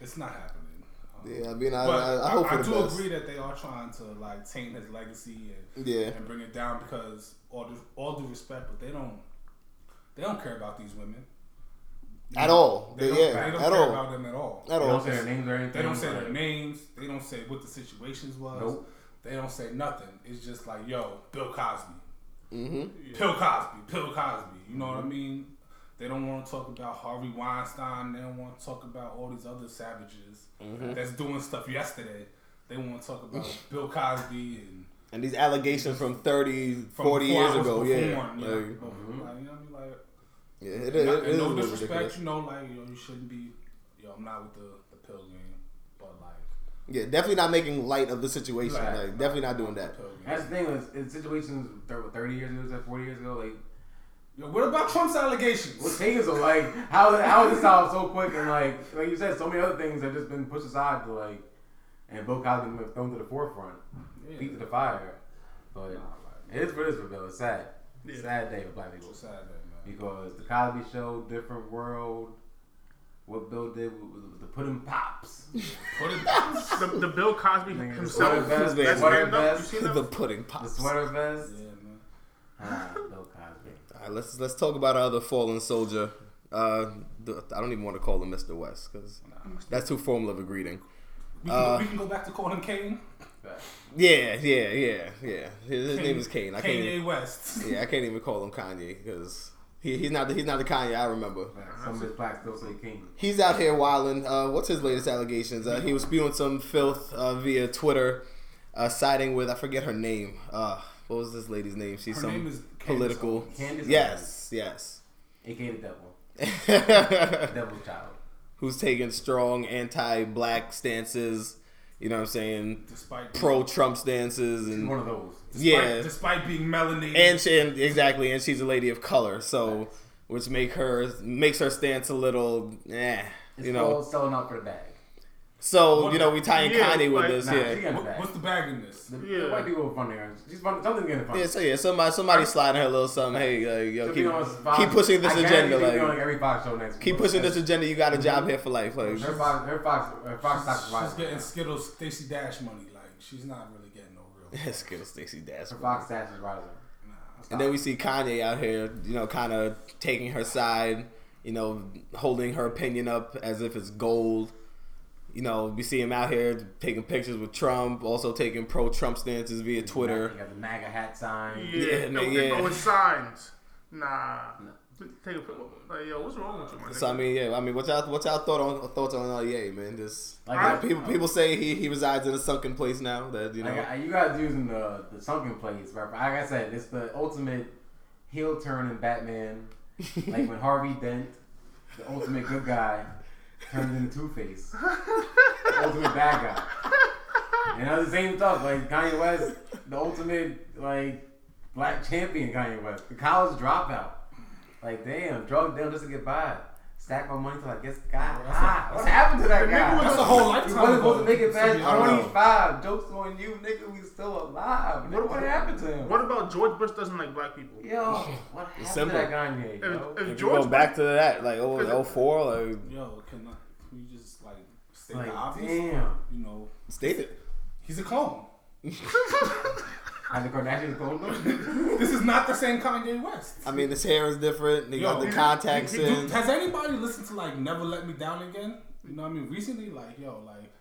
it's not happening. Um, Yeah, I mean, I, I, I hope for the do best. agree that they are trying to like taint his legacy and, Yeah, and bring it down because all due, all due respect, but they don't they don't care about these women at all. They don't, yeah, they don't at care all. about them at all. At They all. don't say their names or anything. They don't say like- their names. They don't say what the situations was. Nope. They don't say nothing. It's just like, yo, Bill Cosby, Mm-hmm. Bill Cosby, Bill Cosby. You know what I mean? They don't want to talk about Harvey Weinstein. They don't want to talk about all these other savages Mm-hmm. that's doing stuff yesterday. They want to talk about [laughs] Bill Cosby and And these allegations from 30, from 40 years I was ago. born, Yeah. you know? Like, Like, you know what I mean? Like, yeah, it, it, not- it and no disrespect, ridiculous. you know, like yo, you shouldn't be. Yo, I'm not with the the pill game, but like, Yeah, definitely not making light of the situation. Right. Like, definitely not doing that. pill game. That's the thing is, in situations thir- 30 years ago, like 40 years ago, like, Yo, what about Trump's allegations? what's taking so, like, how, how is this solved so quick? And, like, like you said, so many other things have just been pushed aside to, like, and Bill Cosby been thrown to the forefront, Yeah. feet to the fire. But Nah, like, it is what it is for Bill. It's sad. Yeah. Sad day for black people. it's sad that man. Because the Cosby Show, different world. What Bill did was, was to put pops. Put it. the, the Bill Cosby Nigga, the himself. sweater vest, the That's sweater stand up. You vest, seen the that? pudding The pops. sweater vest. Yeah, man. Ah, Bill Cosby. All right, let's let's talk about our other fallen soldier, Uh, the, I don't even want to call him Mr. West because that's too formal of a greeting. We can, Uh, we can go back to calling him Kane. Yeah, yeah, yeah, yeah. His, his Kane- name is Kane. I can't. Kanye Even, West. yeah, I can't even call him Kanye because he, he's not the, he's not the Kanye I remember. Some of his still say King. He's out here wilding. Uh, what's his latest allegations? Uh, he was spewing some filth uh, via Twitter, uh, siding with I forget her name. Uh, what was this lady's name? She's Her some name is Candace political. Owens. Candace yes, yes. AKA the devil. [laughs] Devil's child. Who's taking strong anti-black stances? You know what I'm saying? Despite Pro-Trump stances and one of those. despite, yeah. despite being melanated. and, she, and exactly, and she's a lady of color, so which make her makes her stance a little, eh, It's you know. selling out for the bag. So you know, we tie in Yeah, Kanye with like- this, Nah, yeah. the What- what's the bag in this? The, Yeah. the white people are funny. She's fun. Something's getting funny. Yeah, so yeah, somebody somebody sliding her a little something. Hey, like, yo, She'll keep, be on Fox- keep pushing this I guarantee agenda, she'll be on like every Fox show next keep week. pushing this agenda. You got a job mm-hmm. here for life, like Her Fox, her Fox, her Fox stock is She's rising. getting Skittles Stacey Dash money. Like she's not really getting no real. [laughs] Skittle Stacey Dash. Her Fox stash is rising. And then we see Kanye out here, you know, kind of taking her side, you know, holding her opinion up as if it's gold. You know, we see him out here taking pictures with Trump, also taking pro-Trump stances via He Twitter. got the MAGA hat sign. Yeah, Yeah, no, man, yeah. no, it's signs. Nah. Take a pic- like yo, what's wrong with you, man? So I mean, yeah, I mean, what's y'all what's y'all thought on thoughts on uh, Ye, man? Just Like, you know, I- people people say he, he resides in a sunken place now. That you know, Like, I- you guys using the the sunken place, right? Like I said, it's the ultimate heel turn in Batman. [laughs] like when Harvey Dent, the ultimate good guy, turned into Two Face, [laughs] the ultimate bad guy. And that's the same stuff. Like Kanye West, the ultimate like black champion. Kanye West, the college dropout. Like damn, drug deal just to get by. Stack my money till I guess God. That's a- Ah, what happened to that The nigga guy? was- That's a whole He lifetime. wasn't supposed to make it past I don't know. 25. Jokes on you, nigga. We still alive. Nigga, what happened to him? What about George Bush doesn't like black people? Yo, what happened simple. to that Kanye? If, Yo? if if you George go back to that, like oh, oh four, like Yo, can, I, can we just like state Like, the obvious? damn. You know, state it. he's a clone. [laughs] [laughs] Had the Kardashians clone them? [laughs] This is not the same Kanye West. I mean, his hair is different. He got Yo, the he- contacts Dude, in. Has anybody listened to like Never Let Me Down Again? You know what I mean? Recently, like yo, like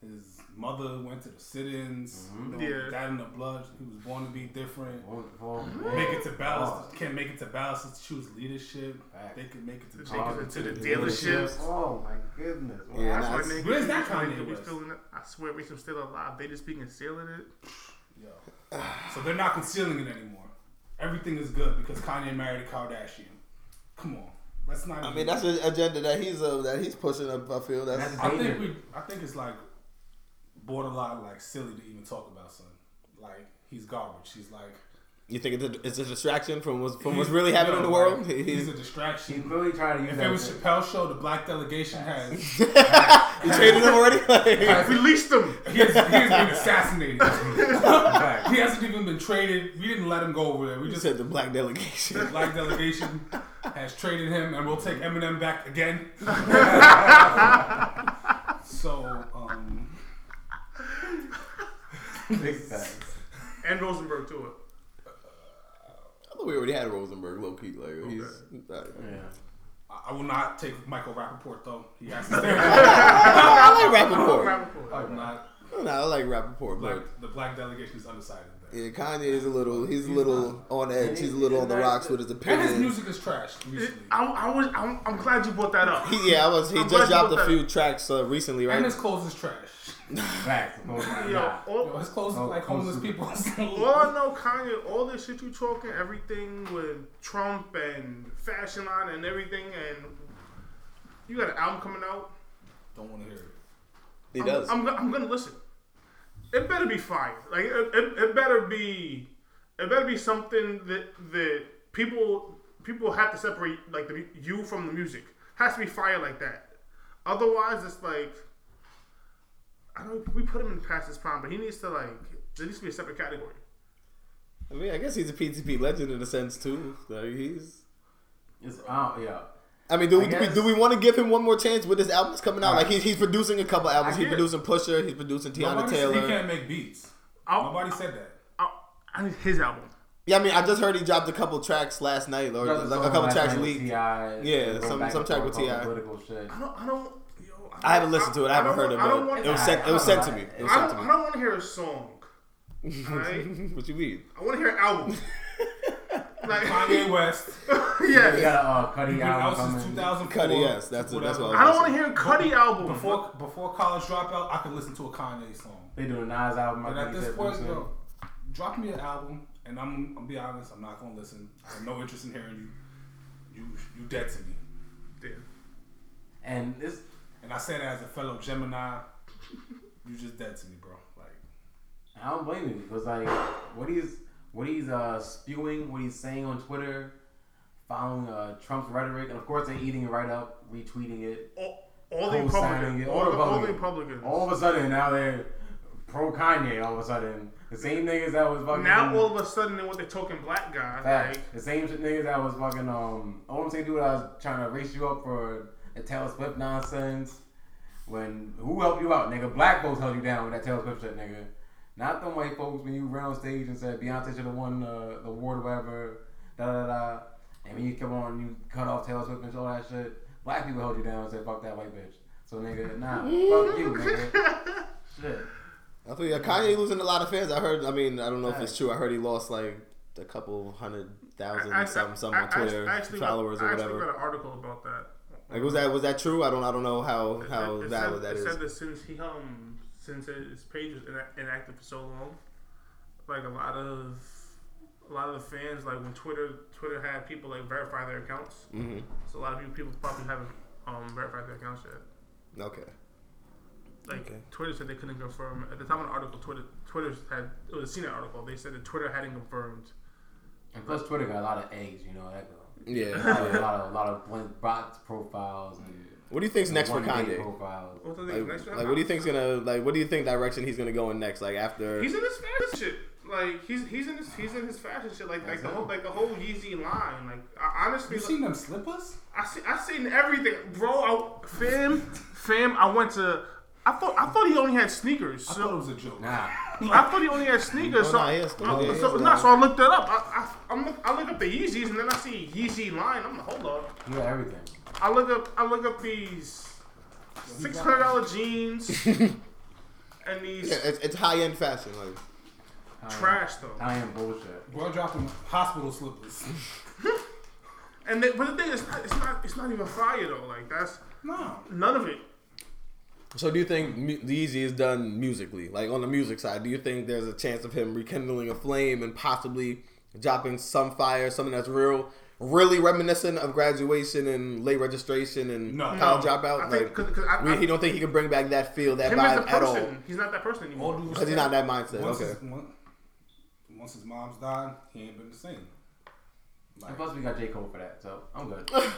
his mother went to the sit-ins. Mm-hmm. You know, Yeah. Dad in the blood. He was born to be different. Well, well, Make it to balance. Oh. Can't make it to balance to choose leadership. Facts. They can make it to Take Jacob. it to the Yeah. dealerships. Oh my goodness. What Yeah, That's nah, why it's- niggas Where's that Kanye be West? feeling it. I swear, we some still alive. They just be concealing it. Yo. So they're not concealing it anymore. Everything is good because Kanye married a Kardashian. Come on, let's not. I mean, that's an agenda that he's uh, that he's pushing. Up, I feel that's. That's- I think danger. we. I think it's like borderline like silly to even talk about son. Like he's garbage. He's like You think it's a, it's a distraction from what's from what's really happening yo, in the world? like, He's, he's a He's distraction. clearly trying to use If that. it was to- Chappelle's show, the black delegation has [laughs] you traded him already. [laughs] Like, Release them. he has, he has been assassinated. [laughs] He hasn't even been traded. We didn't let him go over there. We you just said the black delegation. the black delegation has traded him, and we'll take Eminem back again. so, um, Big facts. And Rosenberg too. I thought we already had Rosenberg low key. Like he's. Like, Yeah. I I will not take Michael Rapaport though. He has to [laughs] stay. I like Rapaport. Rapaport. I will not. No, I like Rapaport, Black, but the black delegation is undecided. There. yeah, Kanye is a little. He's a little on edge. He's a little on the rocks with his And his music is trash recently. I, I was. I'm, I'm glad you brought that up. He, [laughs] yeah, I was. He I'm just dropped a few that tracks uh, recently, right? And right? his clothes is trash. Facts. Nah. Yo, all, Yo, his clothes Oh, look like homeless clothes. people. all [laughs] I know, Kanye, all this shit you talking, everything with Trump and fashion line and everything, and you got an album coming out. Don't want to hear it. He I'm, does. I'm, go- I'm gonna listen. It better be fire. Like it, it, it better be. It better be something that that people people have to separate like the you from the music. Has to be fire like that. Otherwise, it's like I don't. We put him in past his prime, but he needs to like. There needs to be a separate category. I mean, I guess he's a PTP legend in a sense too. Like he's. It's, out, yeah. I mean, do we, I do we guess- do we want to give him one more chance with his albums coming out? Like he's he's producing a couple albums. He's producing Pusha. He's producing Teyana Nobody said he can't make beats. I'll- Nobody said that. I, I need his album. Yeah, I mean, I just heard he dropped a couple tracks last night, or like a couple tracks with leaked. T.I., Yeah, some- back some track with T.I. Political shit. I don't. I don't. Yo, I haven't listened to it. I haven't heard it, want- I don't but it was sent. It was sent to me. It was I sent don't, to I don't want to hear a song. Alright? [laughs] what you mean? I want to hear an album. [laughs] like, Kanye West. [laughs] We yeah. got a uh, Cudi Been out album since coming. 2004. Cudi, yes, that's it, that's whatever. what I don't want to hear a Cudi album. Before before college dropout, I could listen to a Kanye song. They do a Nas album. I But think at this point, pretty yo, drop me an album, and I'm I'm be honest, I'm not gonna listen. I have no interest in hearing you. You you dead to me. Damn. And this, And I say that as a fellow Gemini. You just dead to me, bro. Like I don't blame him because like what he's what he's uh, spewing, what he's saying on Twitter, following uh, Trump's rhetoric, and of course they're eating it right up, retweeting it. All, all the Co-signing Republicans. it. All, the, all the Republicans. All of a sudden now they're pro Kanye. All of a sudden, the same niggas that was fucking now all of a sudden they want the token black guy. Facts. Like, The same shit niggas that was fucking um all I'm saying dude I was trying to race you up for the Taylor Swift nonsense. When who helped you out, nigga? Black folks held you down with that Taylor Swift shit, nigga. Not them white folks when you ran on stage and said Beyonce should have won uh, the award or whatever. Da da da. And when you come on, you cut off Taylor Swift and all that shit. Black people held you down and said fuck that white bitch. So nigga, nah, [laughs] fuck you, nigga. [laughs] Shit. I feel yeah, Kanye losing a lot of fans. I heard. I mean, I don't know if it's true. I heard he lost like a couple hundred thousand I- I- some some I- on Twitter I actually got- followers or whatever. I actually whatever. got an article about that. Like was that was that true? I don't I don't know how how it, it valid said, that it is. said that since he um since his page was inactive for so long, like a lot of a lot of the fans like when Twitter Twitter had people like verify their accounts. hmm So a lot of people people probably haven't um verified their accounts yet. Okay. Like Okay. Twitter said they couldn't confirm at the time of the article. Twitter Twitter had it was a CNET article. They said that Twitter hadn't confirmed. And plus Twitter got a lot of eggs, you know that go. Yeah. A lot of, yeah. a lot of, a lot of blank bots profiles and What do you think's next for one-day Kanye? profiles. What Like, next like, what do you think's gonna like? What do you think direction he's gonna go in next? Like after? He's in his fashion shit. Like he's he's in his he's in his fashion shit. Like like the whole like the whole Yeezy line. Like I, honestly, you seen them slippers? I see I seen everything, bro. I, fam, fam. I went to. I thought I thought he only had sneakers. I So, thought it was a joke. Nah, I thought he only had sneakers. So, nah, he I, yeah, he so, a nah, so I looked that up. I, I, I'm look, I look up the Yeezys and then I see Yeezy line. I'm like, hold up. he got everything. I look up I look up these six hundred dollar jeans [laughs] and these Yeah, it's, it's high end fashion. Like trash though. I am bullshit. Bro dropped them hospital slippers. [laughs] And they, but the thing is, it's not, it's not it's not even fire though. Like that's no. none of it. So do you think mu- Yeezy is done musically? Like on the music side, do you think there's a chance of him rekindling a flame and possibly dropping some fire, something that's real, really reminiscent of graduation and late registration and No. college No. dropout? I think- like, 'cause- 'cause I- we- I- he don't think he can bring back that feel, that Him as vibe at all. he's not that person anymore. Because he's not that mindset. Once, Okay. his, once, once his mom's died, he ain't been the same. And Like, plus we got J Cole for that, so I'm good. [laughs]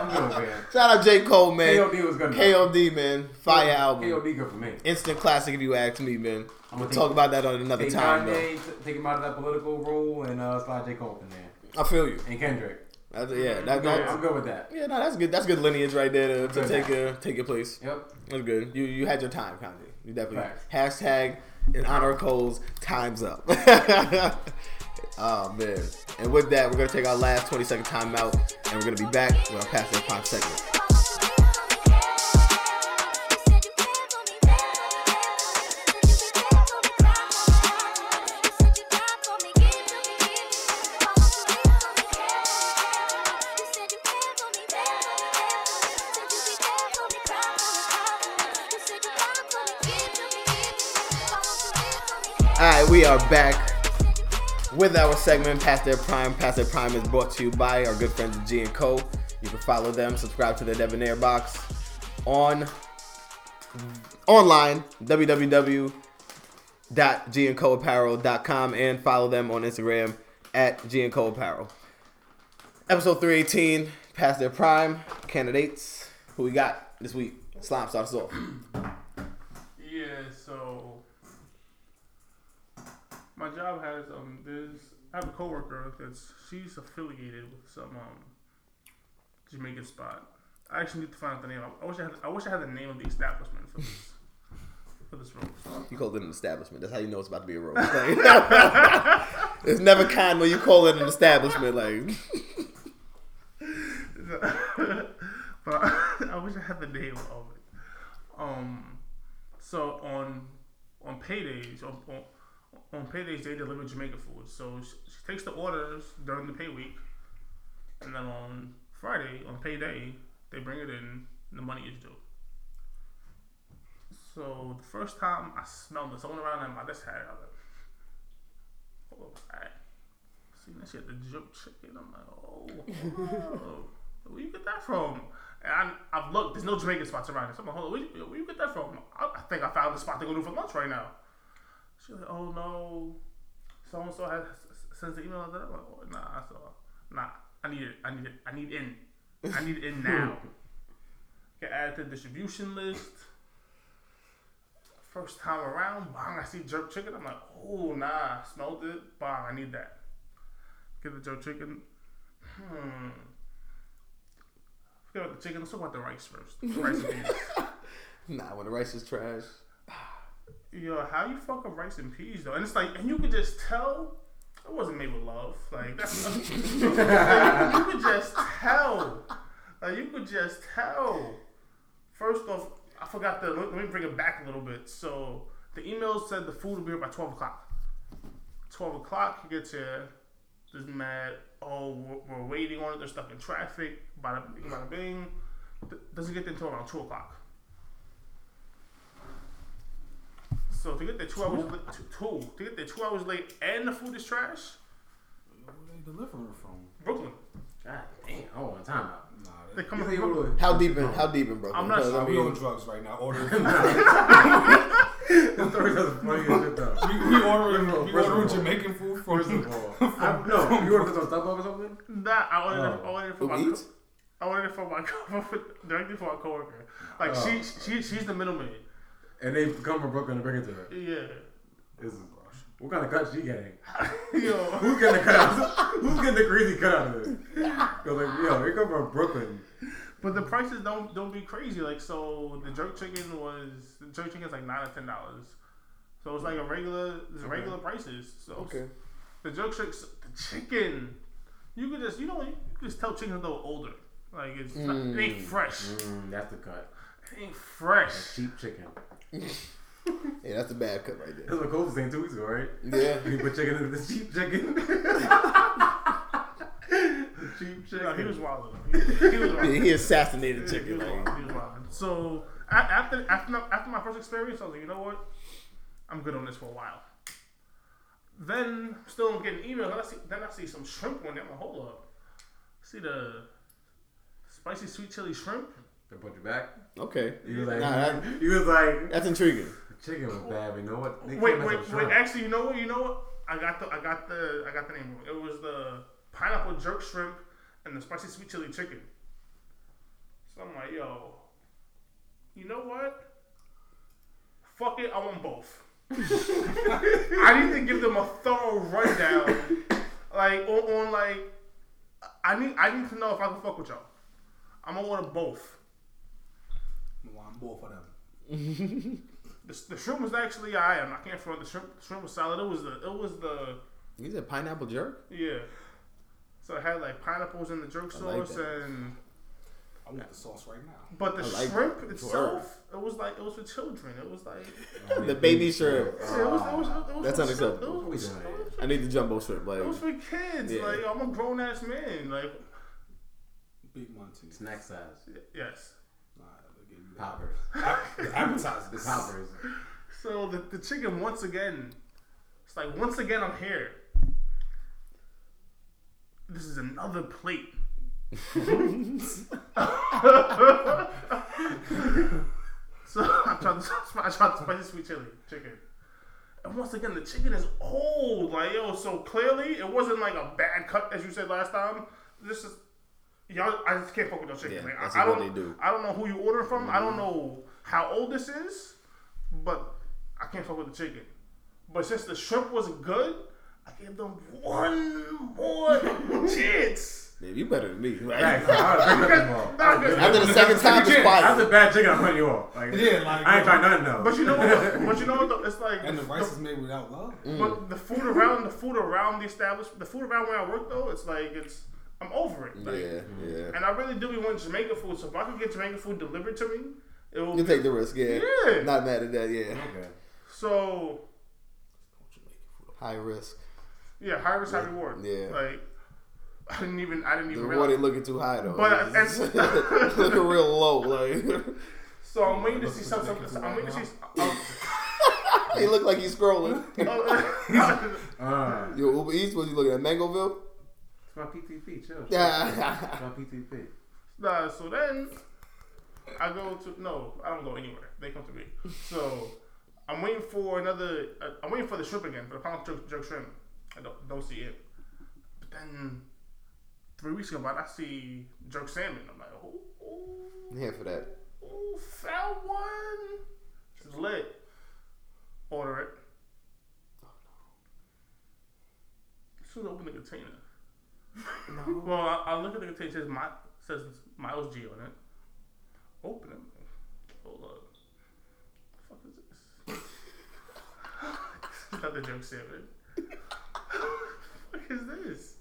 I'm good. Shout out J Cole, man. KOD was good. KOD, man, fire album, KOD good for me. instant classic if you ask me, man. I'm We'll gonna talk about that on another Take time, though. Kanye, t- take him out of that political role, and uh, slide J Cole in there, I feel you. and Kendrick. That's, yeah, that, I'm good, that's, I'm good with that. yeah, no, that's good. That's good lineage right there to, to take your take your place. Yep. That's good. You you had your time, Kanye. You definitely Facts. hashtag in honor of Cole's times up. [laughs] oh man! And with that, we're gonna take our last twenty second time out, and we're gonna be back with our past that segment. All right, we are back with our segment Past Their Prime. Past Their Prime is brought to you by our good friends at G and Co. You can follow them, subscribe to their Debonair box on online www.gandcoapparel.com and follow them on Instagram at G and Co Apparel. Episode 318, Past Their Prime candidates. Who we got this week? Slime, start us off. Yeah, so my job has um there's I have a coworker that's she's affiliated with some um Jamaican spot. I actually need to find out the name. I, I wish I had I wish I had the name of the establishment for this for this room. You called it an establishment. That's how you know it's about to be a road. [laughs] It's never kind when you call it an establishment. Like, [laughs] but [laughs] I wish I had the name of it. Um, so on on paydays on, on on paydays they deliver Jamaica food. So she, she takes the orders during the pay week, and then on Friday on payday they bring it in. and The money is due. So the first time I smelled it, someone around and my desk had it. I was like, hold up, alright. See that shit, the jerk chicken. I'm like, oh, [laughs] where you get that from? And I, I've looked. There's no Jamaican spots around here. So I'm like, hold on, where you, where you get that from? I, I think I found the spot to go to for lunch right now. She's like, oh no, so and so has sends the email. I'm like, oh, nah, so nah. I need it. I need it. I need in. I need it in [laughs] now. Get added to the distribution list. First time around, bang, I see jerk chicken. I'm like, oh nah, smelled it. Bang, I need that. Get the jerk chicken. Hmm. Forget about the chicken. Let's talk about the rice first. The rice [laughs] nah, when the rice is trash. Yo, how you fuck up rice and peas though? And it's like, and you could just tell it wasn't made with love. Like like, [laughs] you could just tell. Like you could just tell. First off, I forgot to let me bring it back a little bit. So the email said the food will be here by twelve o'clock. Twelve o'clock, he gets here. Just mad. Oh, we're, we're waiting on it. They're stuck in traffic. Bada bing, bada bing. Doesn't get there until around two o'clock. So to get there two hours late, two, two to get there two hours late, and the food is trash. Where they delivering from? Brooklyn. God damn, I want time out. Nah, They they, come from Brooklyn. How deep in? How deep in Brooklyn? I'm not Because, sure. I we on drugs right now. Order. [laughs] we, The story doesn't funny as shit though. we ordering. We ordering Jamaican food. First of all, [laughs] I, no, you ordered this on StubHub or something? Nah, I ordered, it, Oh. I ordered it for Uber my. co- I ordered it for my co- [laughs] directly for my coworker. Like Oh. she, she, she's the middleman. And they come from Brooklyn to bring it to her. Yeah. This is what kind of cut she getting? [laughs] Yo. [laughs] Who's getting the cut out? Who's getting the greasy cut out of this? Cause like, yo, they come from Brooklyn. But the prices don't don't be crazy. Like so, the jerk chicken was the jerk chicken is like nine or ten dollars. So it's like a regular, it's regular prices. So okay. the jerk chicks, the chicken, you could just you know you could just tell chicken's a little older. Like it's not, it ain't fresh. Mm, that's the cut. It ain't fresh. Cheap chicken. [laughs] Yeah, that's a bad cut right there. That's there. what Cole was saying two weeks ago, right? Yeah. [laughs] You put chicken into the cheap chicken. cheap chicken. No, he was wild. He, he was wild. He [laughs] assassinated He chicken. was Like, wild. He was wild. So after after my, after my first experience, I was like, you know what, I'm good on this for a while. Then still getting emails. Then I see then I see some shrimp on there. I'm like, hold up. See the spicy sweet chili shrimp. They put you back. okay. He was like, Nah, that- [laughs] he was like, That's intriguing. chicken was bad. But you know what? They Wait, wait, wait. Actually, you know what? You know what? I got the I got the I got the name wrong. It was the pineapple jerk shrimp and the spicy sweet chili chicken. So I'm like, yo, you know what? Fuck it, I want both. [laughs] I need to give them a thorough rundown, like on, on like, I need I need to know if I can fuck with y'all. I'm gonna order both. Well, I'm both of them. [laughs] The, the shrimp was actually I am. I can't front the shrimp. The shrimp was solid. It was the it was the You said pineapple jerk? Yeah. So it had like pineapples in the jerk I like sauce that. and I want the sauce right now. but the like shrimp that. itself, it was like it was for children. It was like [laughs] The baby shrimp. you. it was, it was, it was That's for unacceptable. chil- It What we was, doing it here? was, I need the jumbo shrimp. Like, it was for kids. Yeah. Like I'm a grown ass man. Like Big Monty. Snack size. yes. Nah, they gave you that. Poppers. [laughs] The appetizers. The poppers. So the the chicken once again, it's like once again I'm here. This is another plate. [laughs] So I tried the [laughs] I tried the spicy sweet chili chicken. And once again, the chicken is old. Like yo, so clearly it wasn't like a bad cut as you said last time. This is y'all. I just can't fuck with your chicken. Yeah, man. that's I, I don't. they do. I don't know who you order from. I don't mm-hmm. know how old this is, but I can't fuck with the chicken. But since the shrimp was good, I gave them one more [laughs] chance. Man, you better than me. Like, Facts. I would have picked up the ball. I would've given after the second time, it's Yeah, That's a bad chicken. I'm putting you off. Like, Yeah, like- I ain't trying nothing though. But you know what? But you know what? Though? It's like And the the, rice is made without love. but the food around the food around the establishment, the food around where I work though, it's like it's I'm over it. Like, Yeah, yeah. And I really do be wanting Jamaican food. So if I could get Jamaican food delivered to me, it will. You take the risk, yeah. Yeah. Not mad at that, yeah. Okay. so High risk. yeah, high risk, high reward. Yeah. Like I didn't even I didn't even. The even reward realize. ain't looking too high though. But- It's [laughs] and- looking real low. Like [laughs] So I'm waiting to see something. Jamaican I'm waiting to right see. [laughs] he look like he's scrolling. Oh, Uh, Yo, Uber Eats, was you looking at Mangoville? It's my PTP. Chill. Yeah. It's my PTP. Nah, so then I go to no, I don't go anywhere. They come to me. So I'm waiting for another. Uh, I'm waiting for the shrimp again for the pound jerk, jerk shrimp. I don't don't see it. But then three weeks ago, I see jerk salmon. I'm like, oh, oh, Here for that. oh found one. It's lit. Order it. As soon as I open the container. Well, I, I look at the container. It says my says Miles G on it. Open it. Hold up. What The fuck is this? [laughs] Not the joke salmon. what is this?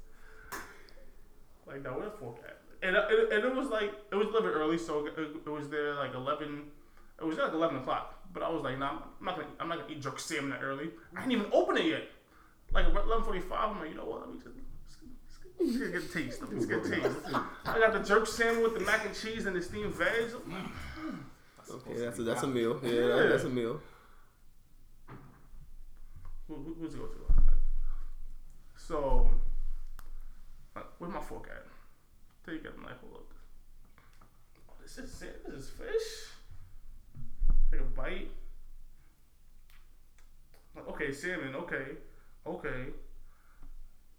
Like that? the fork at? And uh, it, and it was like it was a little bit early, so it, it was there like eleven. It was like eleven o'clock. But I was like, nah, I'm not gonna I'm not gonna eat jerk salmon that early. I didn't even open it yet. Like eleven forty five. I'm like, you know what? Let me just. Let's get a taste. Let's get a taste. I got the jerk salmon with the mac and cheese and the steamed veg. Okay, that's a, that's a meal. Yeah, that- that's a meal. Who, who, who's it go to? So, uh, where's my fork at? Take. I'm like, hold up. Oh, this is it. This is fish. Take a bite. Like, okay, salmon. Okay, okay.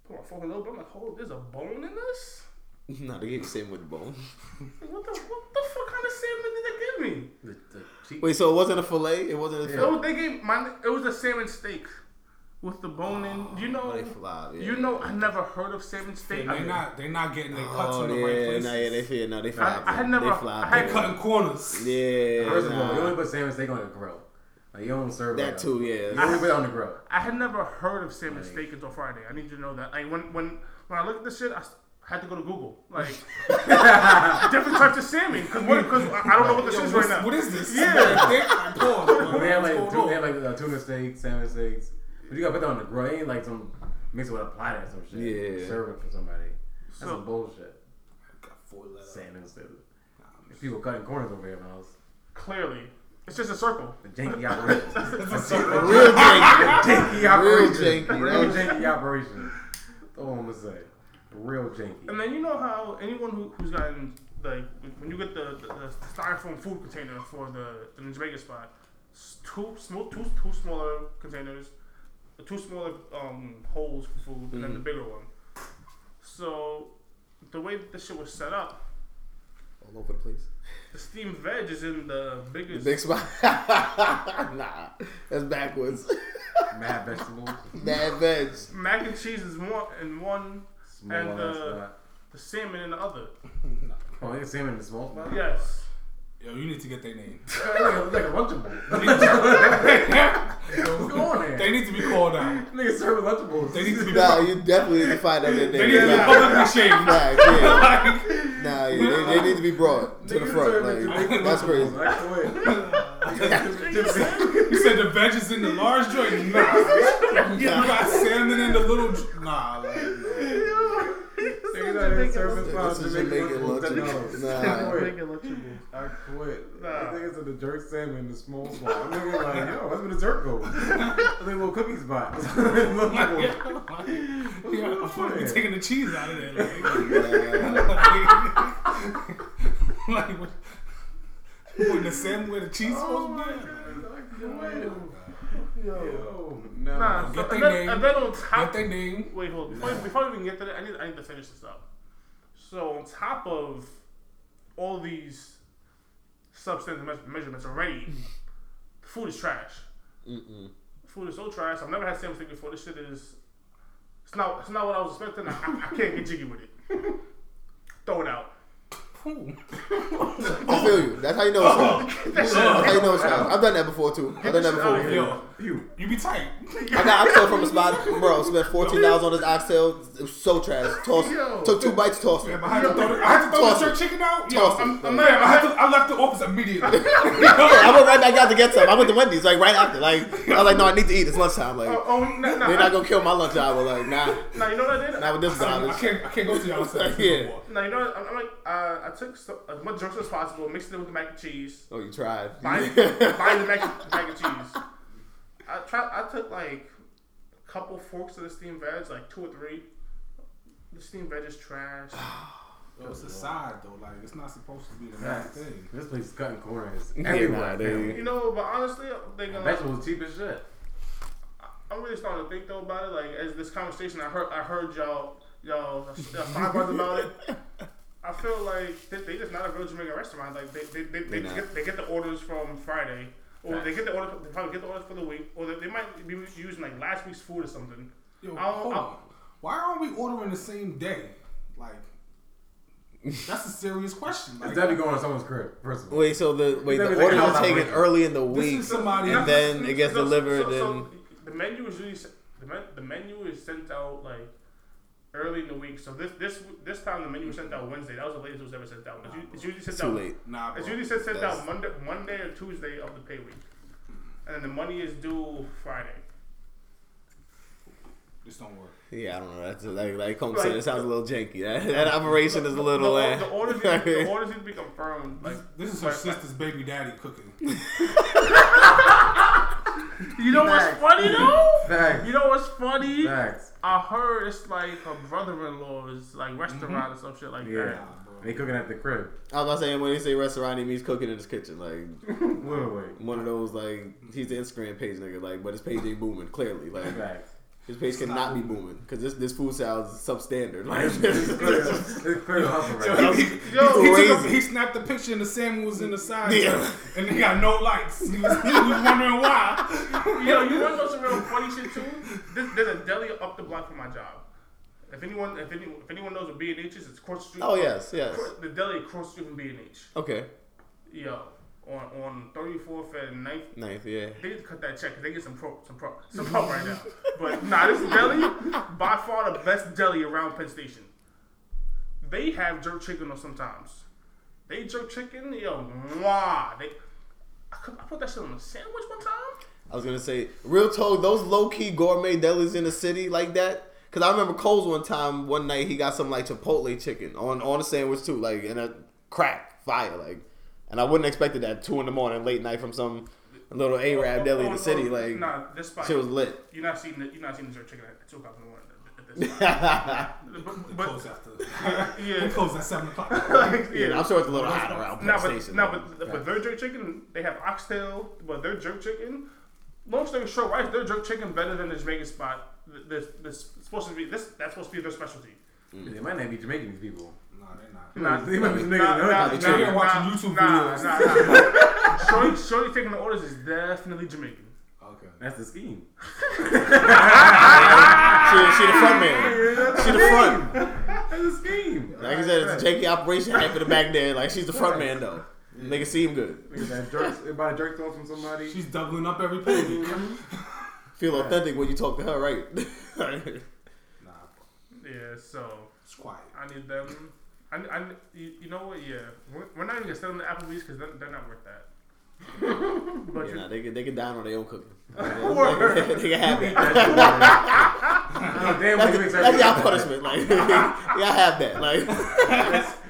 Put my fork a little bit. I'm like, hold, there's a bone in this. [laughs] No, they gave you salmon with the bone. What the what the fuck kind of salmon did they give me? The, the cheap. Wait, so it wasn't a fillet? It wasn't a It fillet? was, they gave my. It was a salmon steak with the bone in. You oh, know, Oh, they fly, yeah. you know, I never heard of salmon steak. They're I, not. They're not getting their cuts Oh, in the yeah, right places. nah, yeah, they feel, no, they fly. I had never- They fly. I had- They're cutting corners. Yeah, First of all, you nah. only put salmon steak on the grill. Like you don't serve that like too, You yeah. only put it on the grill. I had never heard of salmon Like- steak until Friday. I need you to know that. Like when when when I looked at this shit, I had to go to Google. Like [laughs] different types of salmon because because I I don't know what this Yo, is what's- right now. What is this? Yeah. [laughs] Pause. They have like What's they have like uh, tuna steaks, salmon steaks. But you gotta put that on the grill. It ain't like some mix it with a platter or some shit. Yeah. Serve it for somebody. That's So- some bullshit. Got four letters. Salmon steak. There's people cutting corners over here, man. Clearly, it's just a circle. The janky operation. [laughs] A real janky. janky operation. Real janky. Real janky operation. That's all I'm gonna say. Real janky. And then you know how anyone who, who's gotten like when you get the, the, the styrofoam food container for the the Jamaican spot, two small two two smaller containers, two smaller um, holes for food, and then the bigger one. So the way that this shit was set up, All over the place. The steamed veg is in the The biggest. big spot. [laughs] nah, that's backwards. Mad vegetables. Mad veg. mac and cheese is one in one, Small And, ass uh, the salmon in the other. [laughs] Oh, they salmon in the small spot? Yes. Yo, you need to get their name. [laughs] Like a, it's Lunchable. What's going on They need to be called out. Niggas serving Lunchables. They need to be. Nah, you definitely need to find out their They need to be Nah, publicly shamed. Facts, yeah. Like, Nah, yeah, they, they need to be brought to the front. Like, that's crazy. Lunchables. I quit. you said the veg is in the large joint. Nah, [laughs] you got salmon in the little. Nah, like, Niggas out here serving This is Jamaican Lunchables. Nah. I quit. Making Lunchables. I quit. Nah. I think it's in the jerk salmon in the small spot. I'm looking like, yo, that's where the jerk goes. [laughs] That's [laughs] like a little cookie spot. Lunchables. yeah, I'm supposed to be taking the cheese out of there. Like, [laughs] Nah. like what? Putting the salmon where the cheese Oh supposed my to be. Oh god, at? I quit. Yo. Yo, Nah, nah. so, Get and, their then, name. and then on Get their name. wait, hold on. Before, before we even get to that, I need, I need to finish this up. So on top of all these substance me- measurements already, [laughs] the food is trash. Mm-mm. Food is so trash. I've never had salmon steak before. This shit is, it's not, it's not what I was expecting. I, I, I can't get jiggy with it. [laughs] throw it out. [laughs] I feel you. That's how you know it's oh, trash. That's how you know it's trash. I've done that before too. I've done that before. Oh, Yo, You. you be tight. I got oxtail from a spot, bro. Spent fourteen dollars on this oxtail. It was so trash. Tossed. Yo. Took two bites, tossed it. Man, I had to throw the, I had to throw the it. jerk chicken out. Yo, Toss it. I'm, I'm mad. I, had to, I left the office immediately. Yeah, [laughs] I went right back out to get some. I went to Wendy's like right after. Like I was like, no, I need to eat. It's lunchtime. Like Oh, oh nah, nah, they're not gonna kill my lunch hour. Like nah, nah, you know what I did? not with this I garbage. can't, I can't go to y'all side [laughs] Yeah. anymore. Nah, you know what? I'm, I'm like, uh, I took so, as much jerks as possible, mixed it with the mac and cheese, Oh, you tried. bind, [laughs] bind the mac, mac and cheese. I tried. I took like a couple forks of the steamed veg, like two or three. The steamed veg is trash. [sighs] Yo, it's a side though. Like it's not supposed to be the main thing. This place is cutting corners Yeah, [laughs] everywhere. nah, You know, but honestly, I'm thinking like, Vegetables cheap as shit. I'm really starting to think though about it. Like as this conversation, I heard, I heard y'all, y'all, y'all sidebars about it. I feel like they, they just not a real Jamaican restaurant. Like they, they, they, they, They get, they get the orders from Friday, or they get the order, they probably get the orders for the week, or they, they might be using like last week's food or something. Yo, I'll- hold I'll- on. Why aren't we ordering the same day? Like, that's a serious question. Like, It's definitely going on someone's crib, first of all. Wait, so the wait, the Everything orders else are taken operating. early in the this week, is somebody. and then it gets So- delivered. so- so and the menu is really s- the, men, the menu is sent out like early in the week. So this this this time the menu was sent out Wednesday. That was the latest it was ever sent out. It's, it's usually sent it's too out. late. nah, bro. It's usually sent, sent out Monday, Monday or Tuesday of the pay week, and then the money is due Friday. This don't work. Yeah, I don't know. That's like like Combs Like- said. It sounds a little janky. That, that operation is a little. The, the, orders need, the orders need to be [laughs] confirmed. Like This is her like- sister's baby daddy cooking. [laughs] You know what's funny though? Facts. You know what's funny? Facts. I heard it's like her brother-in-law's like restaurant or some shit like Yeah. that. Nah. They cooking at the crib. I was not saying when they say restaurant, he means cooking in his kitchen. Like Literally. one of those like he's the Instagram page nigga. Like, but his page ain't booming. Clearly, like Facts. His page cannot be booming because this this food sounds substandard. Like It's clear. It's clear hustle [laughs] Yo, he, Yo, he, took a, crazy. he snapped the picture and the salmon was in the side, Yeah. and he got no likes. He was, he was wondering why. [laughs] Yo, you want to know some real funny shit too? There's, there's a deli up the block from my job. If anyone, if anyone, if anyone knows what B and H is, it's across the street. oh yes, yes. The deli across street from B and H. Okay, Yo, on on 34th and 9th. ninth. Yeah. They need to cut that check because they get some pro, some pro, some pro right now. But nah, this deli, by far the best deli around Penn Station. They have jerk chicken on sometimes. They jerk chicken, yo, mwah. They, I, could, I put that shit on a sandwich one time. I was gonna say, real talk, those low key gourmet delis in the city like that. Cause I remember Cole's one time, one night he got some like Chipotle chicken on on a sandwich too, like in a crack fire, like. And I wouldn't expected that two in the morning, late night from some little Arab deli in the city, like nah, this spot. shit was lit. You're not seeing the, you're not seeing the jerk chicken at two o'clock in the morning. At this [laughs] but, but, close after. [laughs] yeah, They close at seven o'clock. [laughs] like, Yeah, I'm sure it's a little hot around No, but Station. no, though. but but their jerk chicken, they have oxtail, but their jerk chicken. Long story short, why is their jerk chicken better than the Jamaican spot? This this supposed to be this that's supposed to be their specialty. They might not be Jamaican these people. Nah, they're not. Nah, They might be niggas nah, in the hood. nah, They nah, chicken. nah, watching YouTube nah, videos. Nah, nah. [laughs] Shorty, Shorty taking the orders is definitely Jamaican. Okay. That's the scheme. [laughs] she, she the front man. She the front. That's the scheme. Like I said, it's a janky operation half in the back there. Like she's the front man though. Make it seem good. Niggas that jerks, everybody jerked off from somebody. She's doubling up every page. Feel authentic when you talk to her, right? [laughs] Nah, Yeah, so it's quiet. I need them. I, I you, you know what? Yeah, we're, we're not even gonna sell them the Applebee's because they're, they're not worth that. [laughs] but yeah, you, nah, they can they can dine on their own cooking. [laughs] Word. they can have [laughs] it. Oh, damn, That's, we make that's y'all that- punishment. Like y'all have that. Like,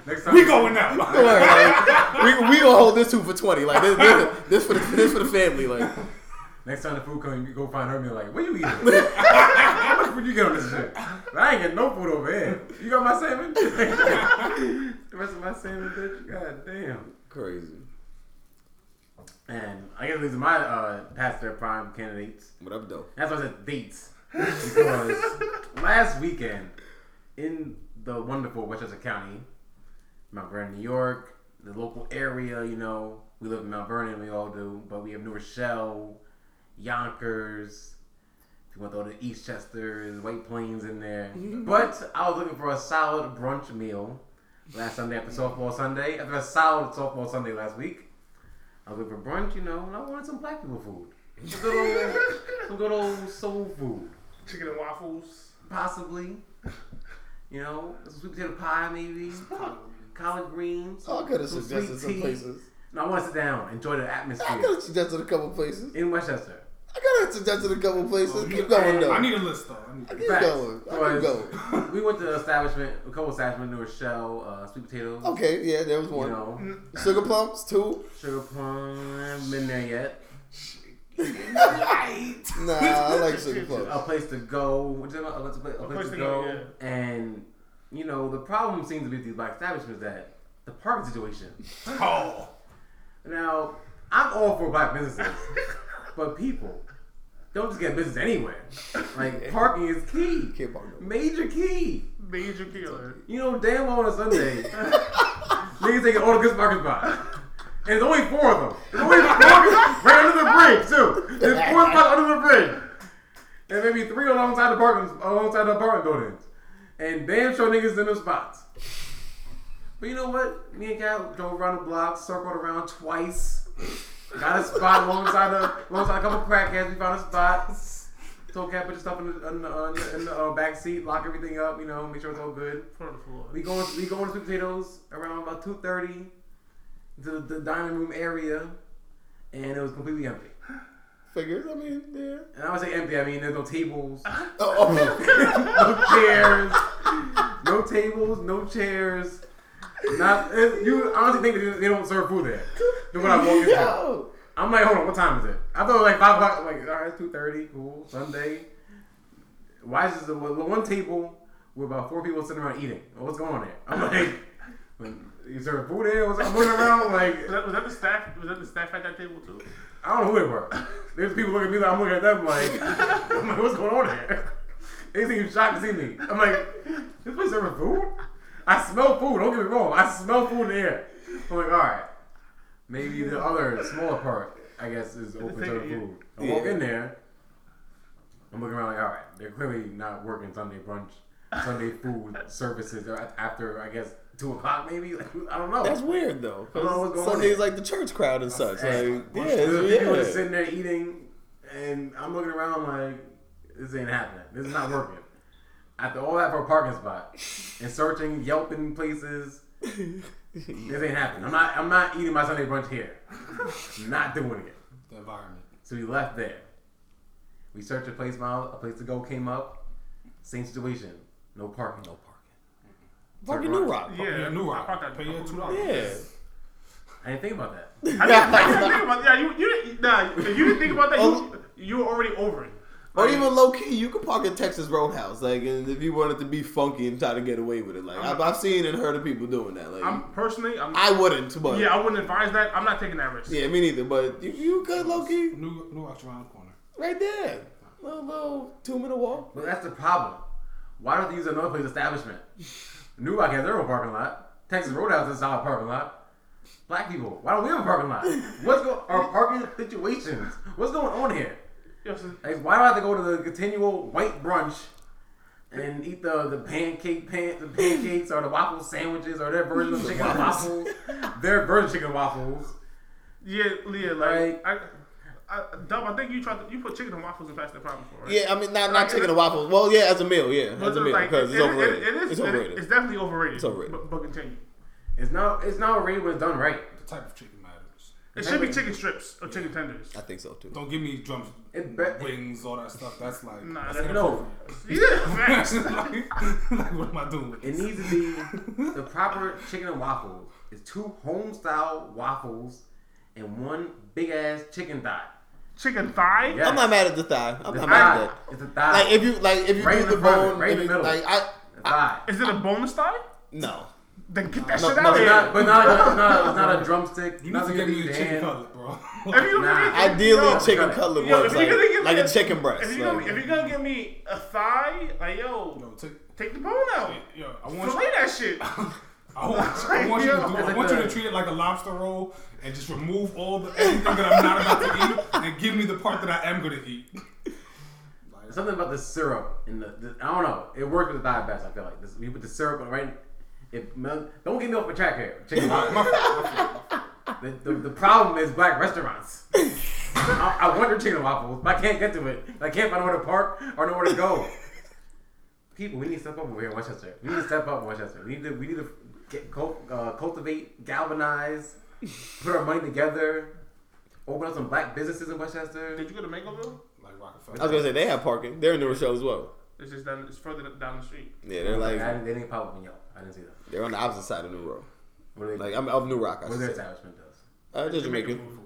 Next time We going now. don't like we we gonna hold this two for twenty. Like this, this, this for the this for the family. Like Next time the food comes, you go find her and be like, "What you eating? [laughs] How much food you get on this shit? I ain't getting no food over here. You got my salmon? [laughs] the rest of my salmon, bitch. God damn." crazy. And I guess these are my uh, past their prime candidates. What up though? That's why I said dates. Because last weekend in the wonderful Westchester County, Mount Vernon, New York, the local area, you know, we live in Mount Vernon, we all do, but we have New Rochelle, Yonkers, if you want to throw the Eastchester, and White Plains in there. [laughs] But I was looking for a solid brunch meal last Sunday after softball Sunday. After a solid softball Sunday last week, I was looking for brunch, you know, and I wanted some black people food. Some good old, [laughs] some good old soul food, Chicken and waffles. possibly. You know, some sweet potato pie maybe, [laughs] collard greens. Oh, I could have suggested some tea. places. No, I want to sit down, enjoy the atmosphere. I atmosphere could have suggested a couple places. in Westchester. I could have suggested a couple places. Oh, Keep going though. I need a list though. I need- I keep Facts. going. I keep going. [laughs] we went to an establishment, a couple establishments. There was Shell, uh, sweet potatoes. Okay, yeah, there was You one. know, Sugar plums, two. sugar plum. I haven't been there yet. [laughs] Nah, I like sugar plums. A place to go. What's it, a, place, a place, place to to go. go, And you know, the problem seems to be with these black establishments is that the parking situation. Oh, Now, I'm all for black businesses, [laughs] but people don't just get business anywhere. [laughs] Like parking is key, Can't park no. major key. Major killer. You know damn well on a Sunday, [laughs] niggas taking all the good parking spots. And there's only four of them. There's only four right under the bridge too. There's four spots under the bridge. And maybe three alongside the parking alongside the apartment buildings. And damn sure niggas in those spots. But you know what? Me and Cal drove around the block, circled around twice. Got a spot alongside the alongside a couple crackheads. We found a spot. Told Cat put your stuff in the, in the, uh, in the, in the uh, back seat, lock everything up, you know, make sure it's all good. Front of the floor. We going we going to sweet potatoes around about two thirty to the, the dining room area, and it was completely empty. [gasps] Figures, I mean, yeah. And I would say empty. I mean, there's no tables, [laughs] Oh, [laughs] no chairs, no tables, no chairs. Not it, you honestly think that they don't serve food there. Then when I walk in, Yo. I'm like, hold on, what time is it? I thought it was like five o'clock. I'm like, all right, two thirty, cool, Sunday. Why is this the one table with about four people sitting around eating? What's going on there? I'm like, when you serve food there? What's I'm looking around like Was that, was that the staff? Was that the staff at that table too? I don't know who they were. There's people looking at me like I'm looking at them like, [laughs] I'm like, what's going on here? [laughs] They seem shocked to see me. I'm like, this place serving food? I smell food. Don't get me wrong. I smell food in the air. I'm like, all right. Maybe the other smaller part, I guess, is open to the food. I walk in there. I'm looking around like, all right, they're clearly not working Sunday brunch, Sunday food services after, I guess, two o'clock maybe. Like, I don't know. That's weird though. I don't know what's going on Sunday's like the church crowd and such. Hey, Like, yeah, there's people just yeah. sitting there eating, and I'm looking around like, this ain't happening. This is not working. After all that for a parking spot and searching, yelping places, [laughs] this ain't happening. I'm not. I'm not eating my Sunday brunch here. not doing it. the environment. So we left there. We searched a place out. A place to go came up. Same situation. No parking. No parking. Parking New Rock. Yeah, Yeah, New Rock. I. Pay your two Yeah. I didn't think about that. I didn't, I didn't think about that. yeah. You you didn't nah. You didn't think about that, Oh. you you were already over it. Or Like, even low key, you could park at Texas Roadhouse, like, and if you wanted to be funky and try to get away with it, like, I've, I've seen and heard of people doing that. Like, I'm personally, I'm. I wouldn't, but yeah, I wouldn't advise that. I'm not taking that risk. yeah, me neither. But you, you could low key New New Rock's around the corner. right there, little little two minute walk. But that's the problem. Why don't they use another place establishment? New Rock has their own parking lot. Texas Roadhouse has a solid parking lot. Black people, why don't we have a parking lot? [laughs] What's going? Our parking situations. What's going on here? Yo, so- Like, why do I have to go to the continual white brunch and eat the, the pancake pan, the pancakes or the waffle sandwiches or their version of chicken waffles? Their version of chicken waffles. yeah, Leah, Like- like, I, I, Dub, I think you tried to, you put chicken and waffles in Fast and Problem before, right? Yeah, I mean, not not Like, chicken and waffles. Well, yeah, as a meal, yeah, But as a meal like, because it- it's overrated. It, it is. It's it is- overrated. it's definitely overrated. It's overrated. But, but continue. It's not. It's not already when it's done right. The type of chicken matters. It should be chicken strips or chicken tenders. I think so too. Don't give me drums, It be- wings, all that stuff. That's like Nah, that's that's No, [laughs] Yeah, facts. like, [laughs] like, what am I doing with It this? needs to be the proper chicken and waffles. It's two home style waffles and one big ass chicken thigh. chicken thigh. Yeah. I'm not mad at the thigh. I'm The not mad at thigh. that. It's a thigh. Like if you like if you Right do in the the front, bone, right in if the it- middle. like I the thigh. Is it a boneless thigh? no. Then get that No, shit no, out no, of here. not, but not, [laughs] it's not, not a drumstick. You need nothing to give you me a chicken hand. cutlet, bro. If you Nah. Ideally, yo, a chicken cut it. cutlet yo, works like, like me a chicken breast. If you're, like- gonna, if you're gonna give me a thigh, like yo, Yo, take, take the bone out. yo, I want you, Fillet that shit. [laughs] I want, I want you to do. I want you to treat it like a lobster roll and just remove all the anything that I'm not about to eat and give me the part that I am gonna eat. Something about the syrup in the, the I don't know. It works with the thigh best. I feel like this, we put the syrup right If Mel- don't get me off the track here, chicken waffles. the, the, the problem is black restaurants. I, I want your chicken waffles, but I can't get to it. I can't find nowhere to park or nowhere to go. People, we need to step up over here in Westchester. We need to step up in Westchester. We need to we need to get uh, cultivate, galvanize, put our money together, open up some black businesses in Westchester. Did you go to Mangoville? Like Rockefeller. I was gonna say they have parking. They're in New Rochelle as well. It's just down. It's further down the street. Yeah, they're I like didn't, they didn't pop up in Yelp. I didn't see that. they're on the opposite side of New Road. What are they? Like I'm of New Rock. I what should their say. establishment does? Uh, just Jamaican Jamaican. food.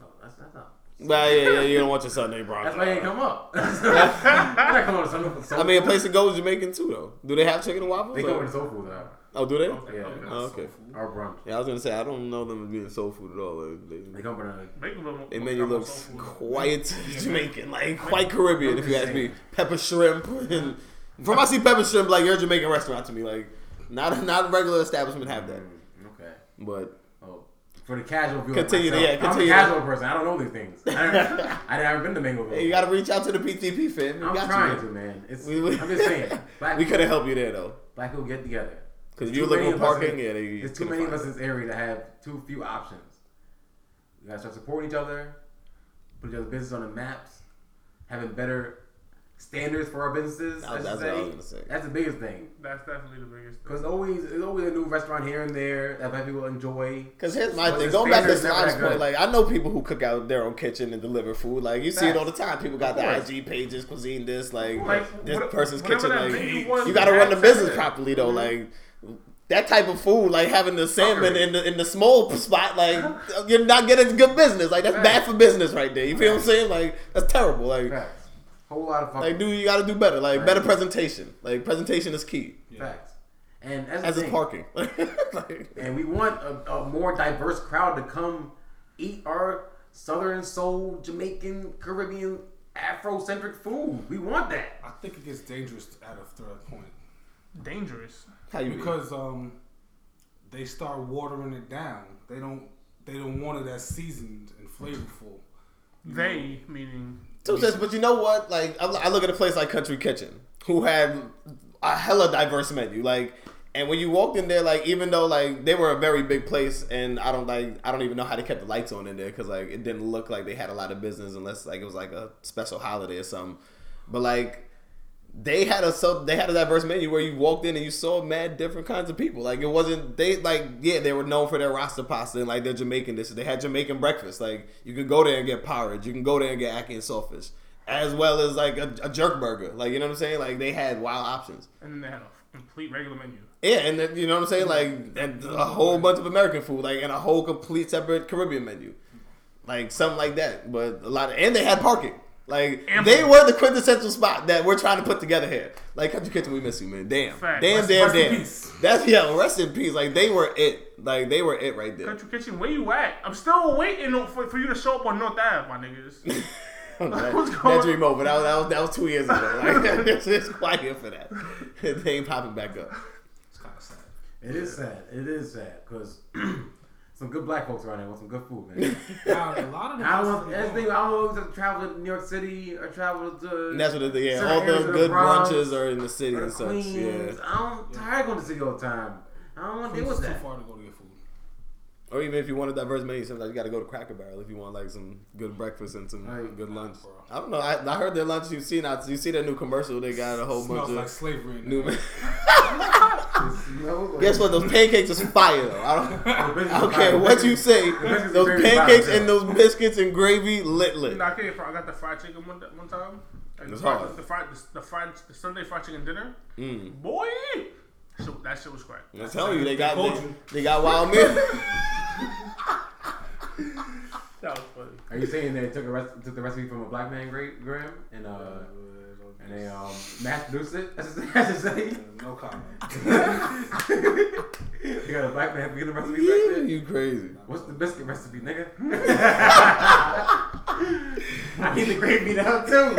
No, that's that's not. But yeah, yeah, you don't want your Sunday brunch. That's why they didn't come up. They're not coming to Sunday for soul. I mean, a place to go is Jamaican too, though. Do they have chicken and waffles? they or- come with soul food though. Oh, do they? Yeah. okay. Oh, okay. Or brunch. Yeah, I was gonna say I don't know them as being soul food at all. Like, They they, come with a Mangoville. their menu got more looks soul food. quite Jamaican, like quite Caribbean, if you ask me. Pepper shrimp, [laughs] and from I see pepper shrimp, like you're a Jamaican restaurant to me. Like, not not a regular establishment have that. Mm, okay. But Oh, for the casual viewer, Continue to- myself, yeah, I'm a casual person. I don't know these things. I never, [laughs] I never been to Mango. hey, you gotta reach out to the PTP fam. We I'm got trying you. to, man. It's, We- we- I'm just saying. [laughs] Black, We couldn't help you there though, black people get together. because if Too you're looking many for parking, in- yeah, they, There's too many of us in this area that have too few options. We gotta start supporting each other, put each other's business on the maps, having better standards for our businesses. That's- I that's what I was gonna say. That's the biggest thing. That's definitely the biggest. thing. Because always, there's always a new restaurant here and there that black people enjoy. Because here's my But thing. Going back to standard's Slime's point, like I know people who cook out their own kitchen and deliver food. Like you see it all the time. People got the. IG pages, cuisine this, like, Like, this what- person's kitchen. Like menu you got to run the business it. properly though. Mhm. Like that type of food, like having the salmon in the in the small spot, like you're not getting good business. Like that's bad for business right there. You feel what I'm saying? Like that's terrible. Like Facts. Whole lot of fucking like dude, you got to do better. Like Right. better presentation. Like presentation is key. facts. And as, As the is parking. [laughs] like, And we want a, a more diverse crowd to come eat our Southern soul, Jamaican, Caribbean, Afrocentric food. We want that. I think it gets dangerous at a third point dangerous. how you because um, they start watering it down. They don't. They don't want it as seasoned and flavorful. They meaning Two cents, but you know what? Like, I, I look at a place like Country Kitchen, who had a hella diverse menu. Like, and when you walked in there, like, even though like they were a very big place, and I don't like, I don't even know how they kept the lights on in there because like it didn't look like they had a lot of business unless like it was like a special holiday or something. But like. They had a so they had a diverse menu where you walked in and you saw mad different kinds of people. Like it wasn't they like yeah they were known for their rasta pasta and like their Jamaican dishes. They had Jamaican breakfast. Like you can go there and get porridge. You can go there and get ackee and saltfish as well as like a, a jerk burger. Like you know what I'm saying? Like they had wild options. and then they had a complete regular menu. Yeah, and then, you know what I'm saying? Like and a whole bunch of American food, like and a whole complete separate Caribbean menu, like something like that. But a lot of and they had parking. Like Ample. they were the quintessential spot that we're trying to put together here. Like Country Kitchen, we miss you, man. Damn, Fact. damn, Rest- damn, rest in damn. peace. That's yeah, rest in peace. Like they were it. Like they were it right there. Country Kitchen, where you at? I'm still waiting for, for you to show up on North Ave, my niggas. [laughs] that, [laughs] [laughs] What's that going dream over. That was, that was that was two years ago. Like it's, it's quiet for that. they ain't popping back up. It's kind of sad. It is sad. It is sad because [clears throat] some good black folks around here want some good food, man. [laughs] Now, a lot of the I don't places want. we That's the go- thing. I don't want to travel to New York City or travel to. And that's what it, yeah. certain All the good Bronx brunches are in the city and such. Queens. Yeah. I'm tired going to the city all the time. I don't want to deal It's with too that. far to go to get food. Or even if you want a diverse menu, sometimes you got to go to Cracker Barrel if you want like some good breakfast and some Right. good lunch. I don't know. I, I heard their lunch. You see now? You see that new commercial? They got a whole smells bunch like of slavery. New. [laughs] [laughs] there. Like- Guess what? Those pancakes is fire. Though. I don't. [laughs] I don't care what you say. Those pancakes and those biscuits and gravy lit lit. Nah, I can't. I got the fried chicken one, one time. And It's the fried, hard. The fried, the, the fried, the Sunday fried chicken dinner. Mm. Boy, so that shit was crack. I'm telling you, they got they, they got wild meal. [laughs] [laughs] That was funny. Are you saying they took a rec- took the recipe from a black man gra- Graham and uh and they um mass produced it? That's what [laughs] that's what they say. No comment. [laughs] [laughs] You got a black man forget the recipe back Yeah, there? you crazy. What's the biscuit recipe, nigga? I need the gravy now too.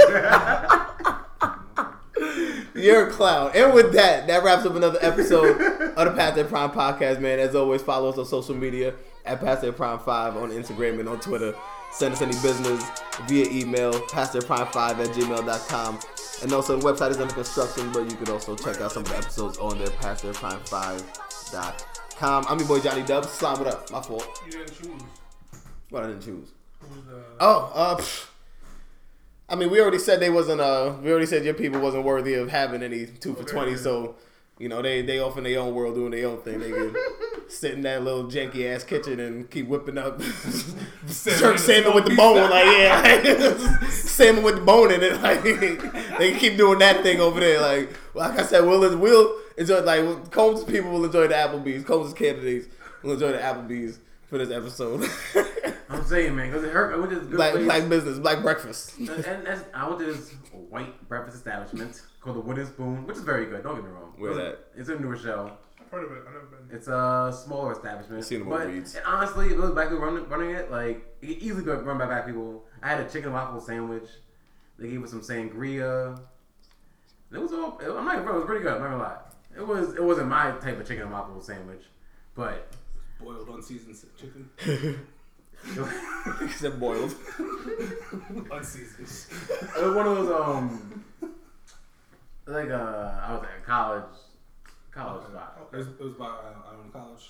You're a clown. And with that, that wraps up another episode of the Past That Prime podcast, man. As always, follow us on social media at Past That Prime 5 on Instagram and on Twitter. Send us any business via email, pastthatprime5 at gmail.com. And also, the website is under construction, but you could also check out some of the episodes on there, pastthatprime5 Applebee's.com. I'm your boy Johnny Dubs. Slime it up. My fault. You didn't choose. What I didn't choose. The? Oh, uh, pff. I mean, we already said they wasn't. Uh, we already said your people wasn't worthy of having any two for Okay. twenty. So, you know, they they off in their own world doing their own thing. They sit in that little janky ass kitchen and keep whipping up [laughs] jerk salmon with the bone. Like yeah, like, [laughs] salmon with the bone in it. [laughs] Like they keep doing that thing over there. Like like I said, we'll we'll enjoy. Like Combs people will enjoy the Applebee's. Combs candidates will enjoy the Applebee's for this episode. I'm saying, man, because it hurt. I went to this good black place. black business, black breakfast. and, and that's, I went to this white breakfast establishment called the Wooden Spoon, which is very good. Don't get me wrong. Where's that? It's in New Rochelle. I've heard of it. I've never been. It's a smaller establishment. I've seen them but on Reeds. and honestly, it was black people running, running it, like it could easily be run by black people. I had a chicken waffle sandwich. They gave us some sangria. It was all. I'm not gonna. It was pretty good. I'm not gonna lie. It was. It wasn't my type of chicken and waffle sandwich, but Boiled unseasoned chicken. [laughs] [laughs] Except boiled. [laughs] Unseasoned. it was one of those um, like uh, I was at college, college spot It was, it was by uh, college.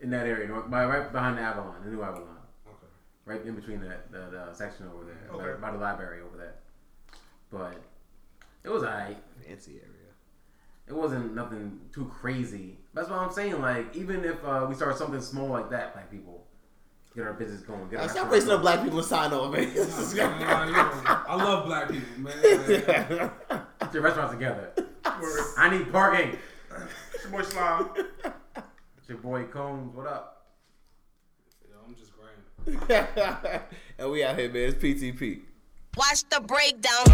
in that area, by right behind the Avalon, the new Avalon. Okay. right in between the, the, the section over there, Okay. by, by the library over there. But it was alright. Fancy area. It wasn't nothing too crazy. That's what I'm saying. Like even if uh, we start something small like that, black people get our business going. Get our Stop restaurant racing up black people to sign over, man. Nah, you know, I love black people, man. [laughs] Like, Get your restaurants together. I need parking. It's your boy Slime. It's [laughs] your boy Combs. What up? yo, I'm just grand. [laughs] and we out here, man. It's PTP. Watch the breakdown.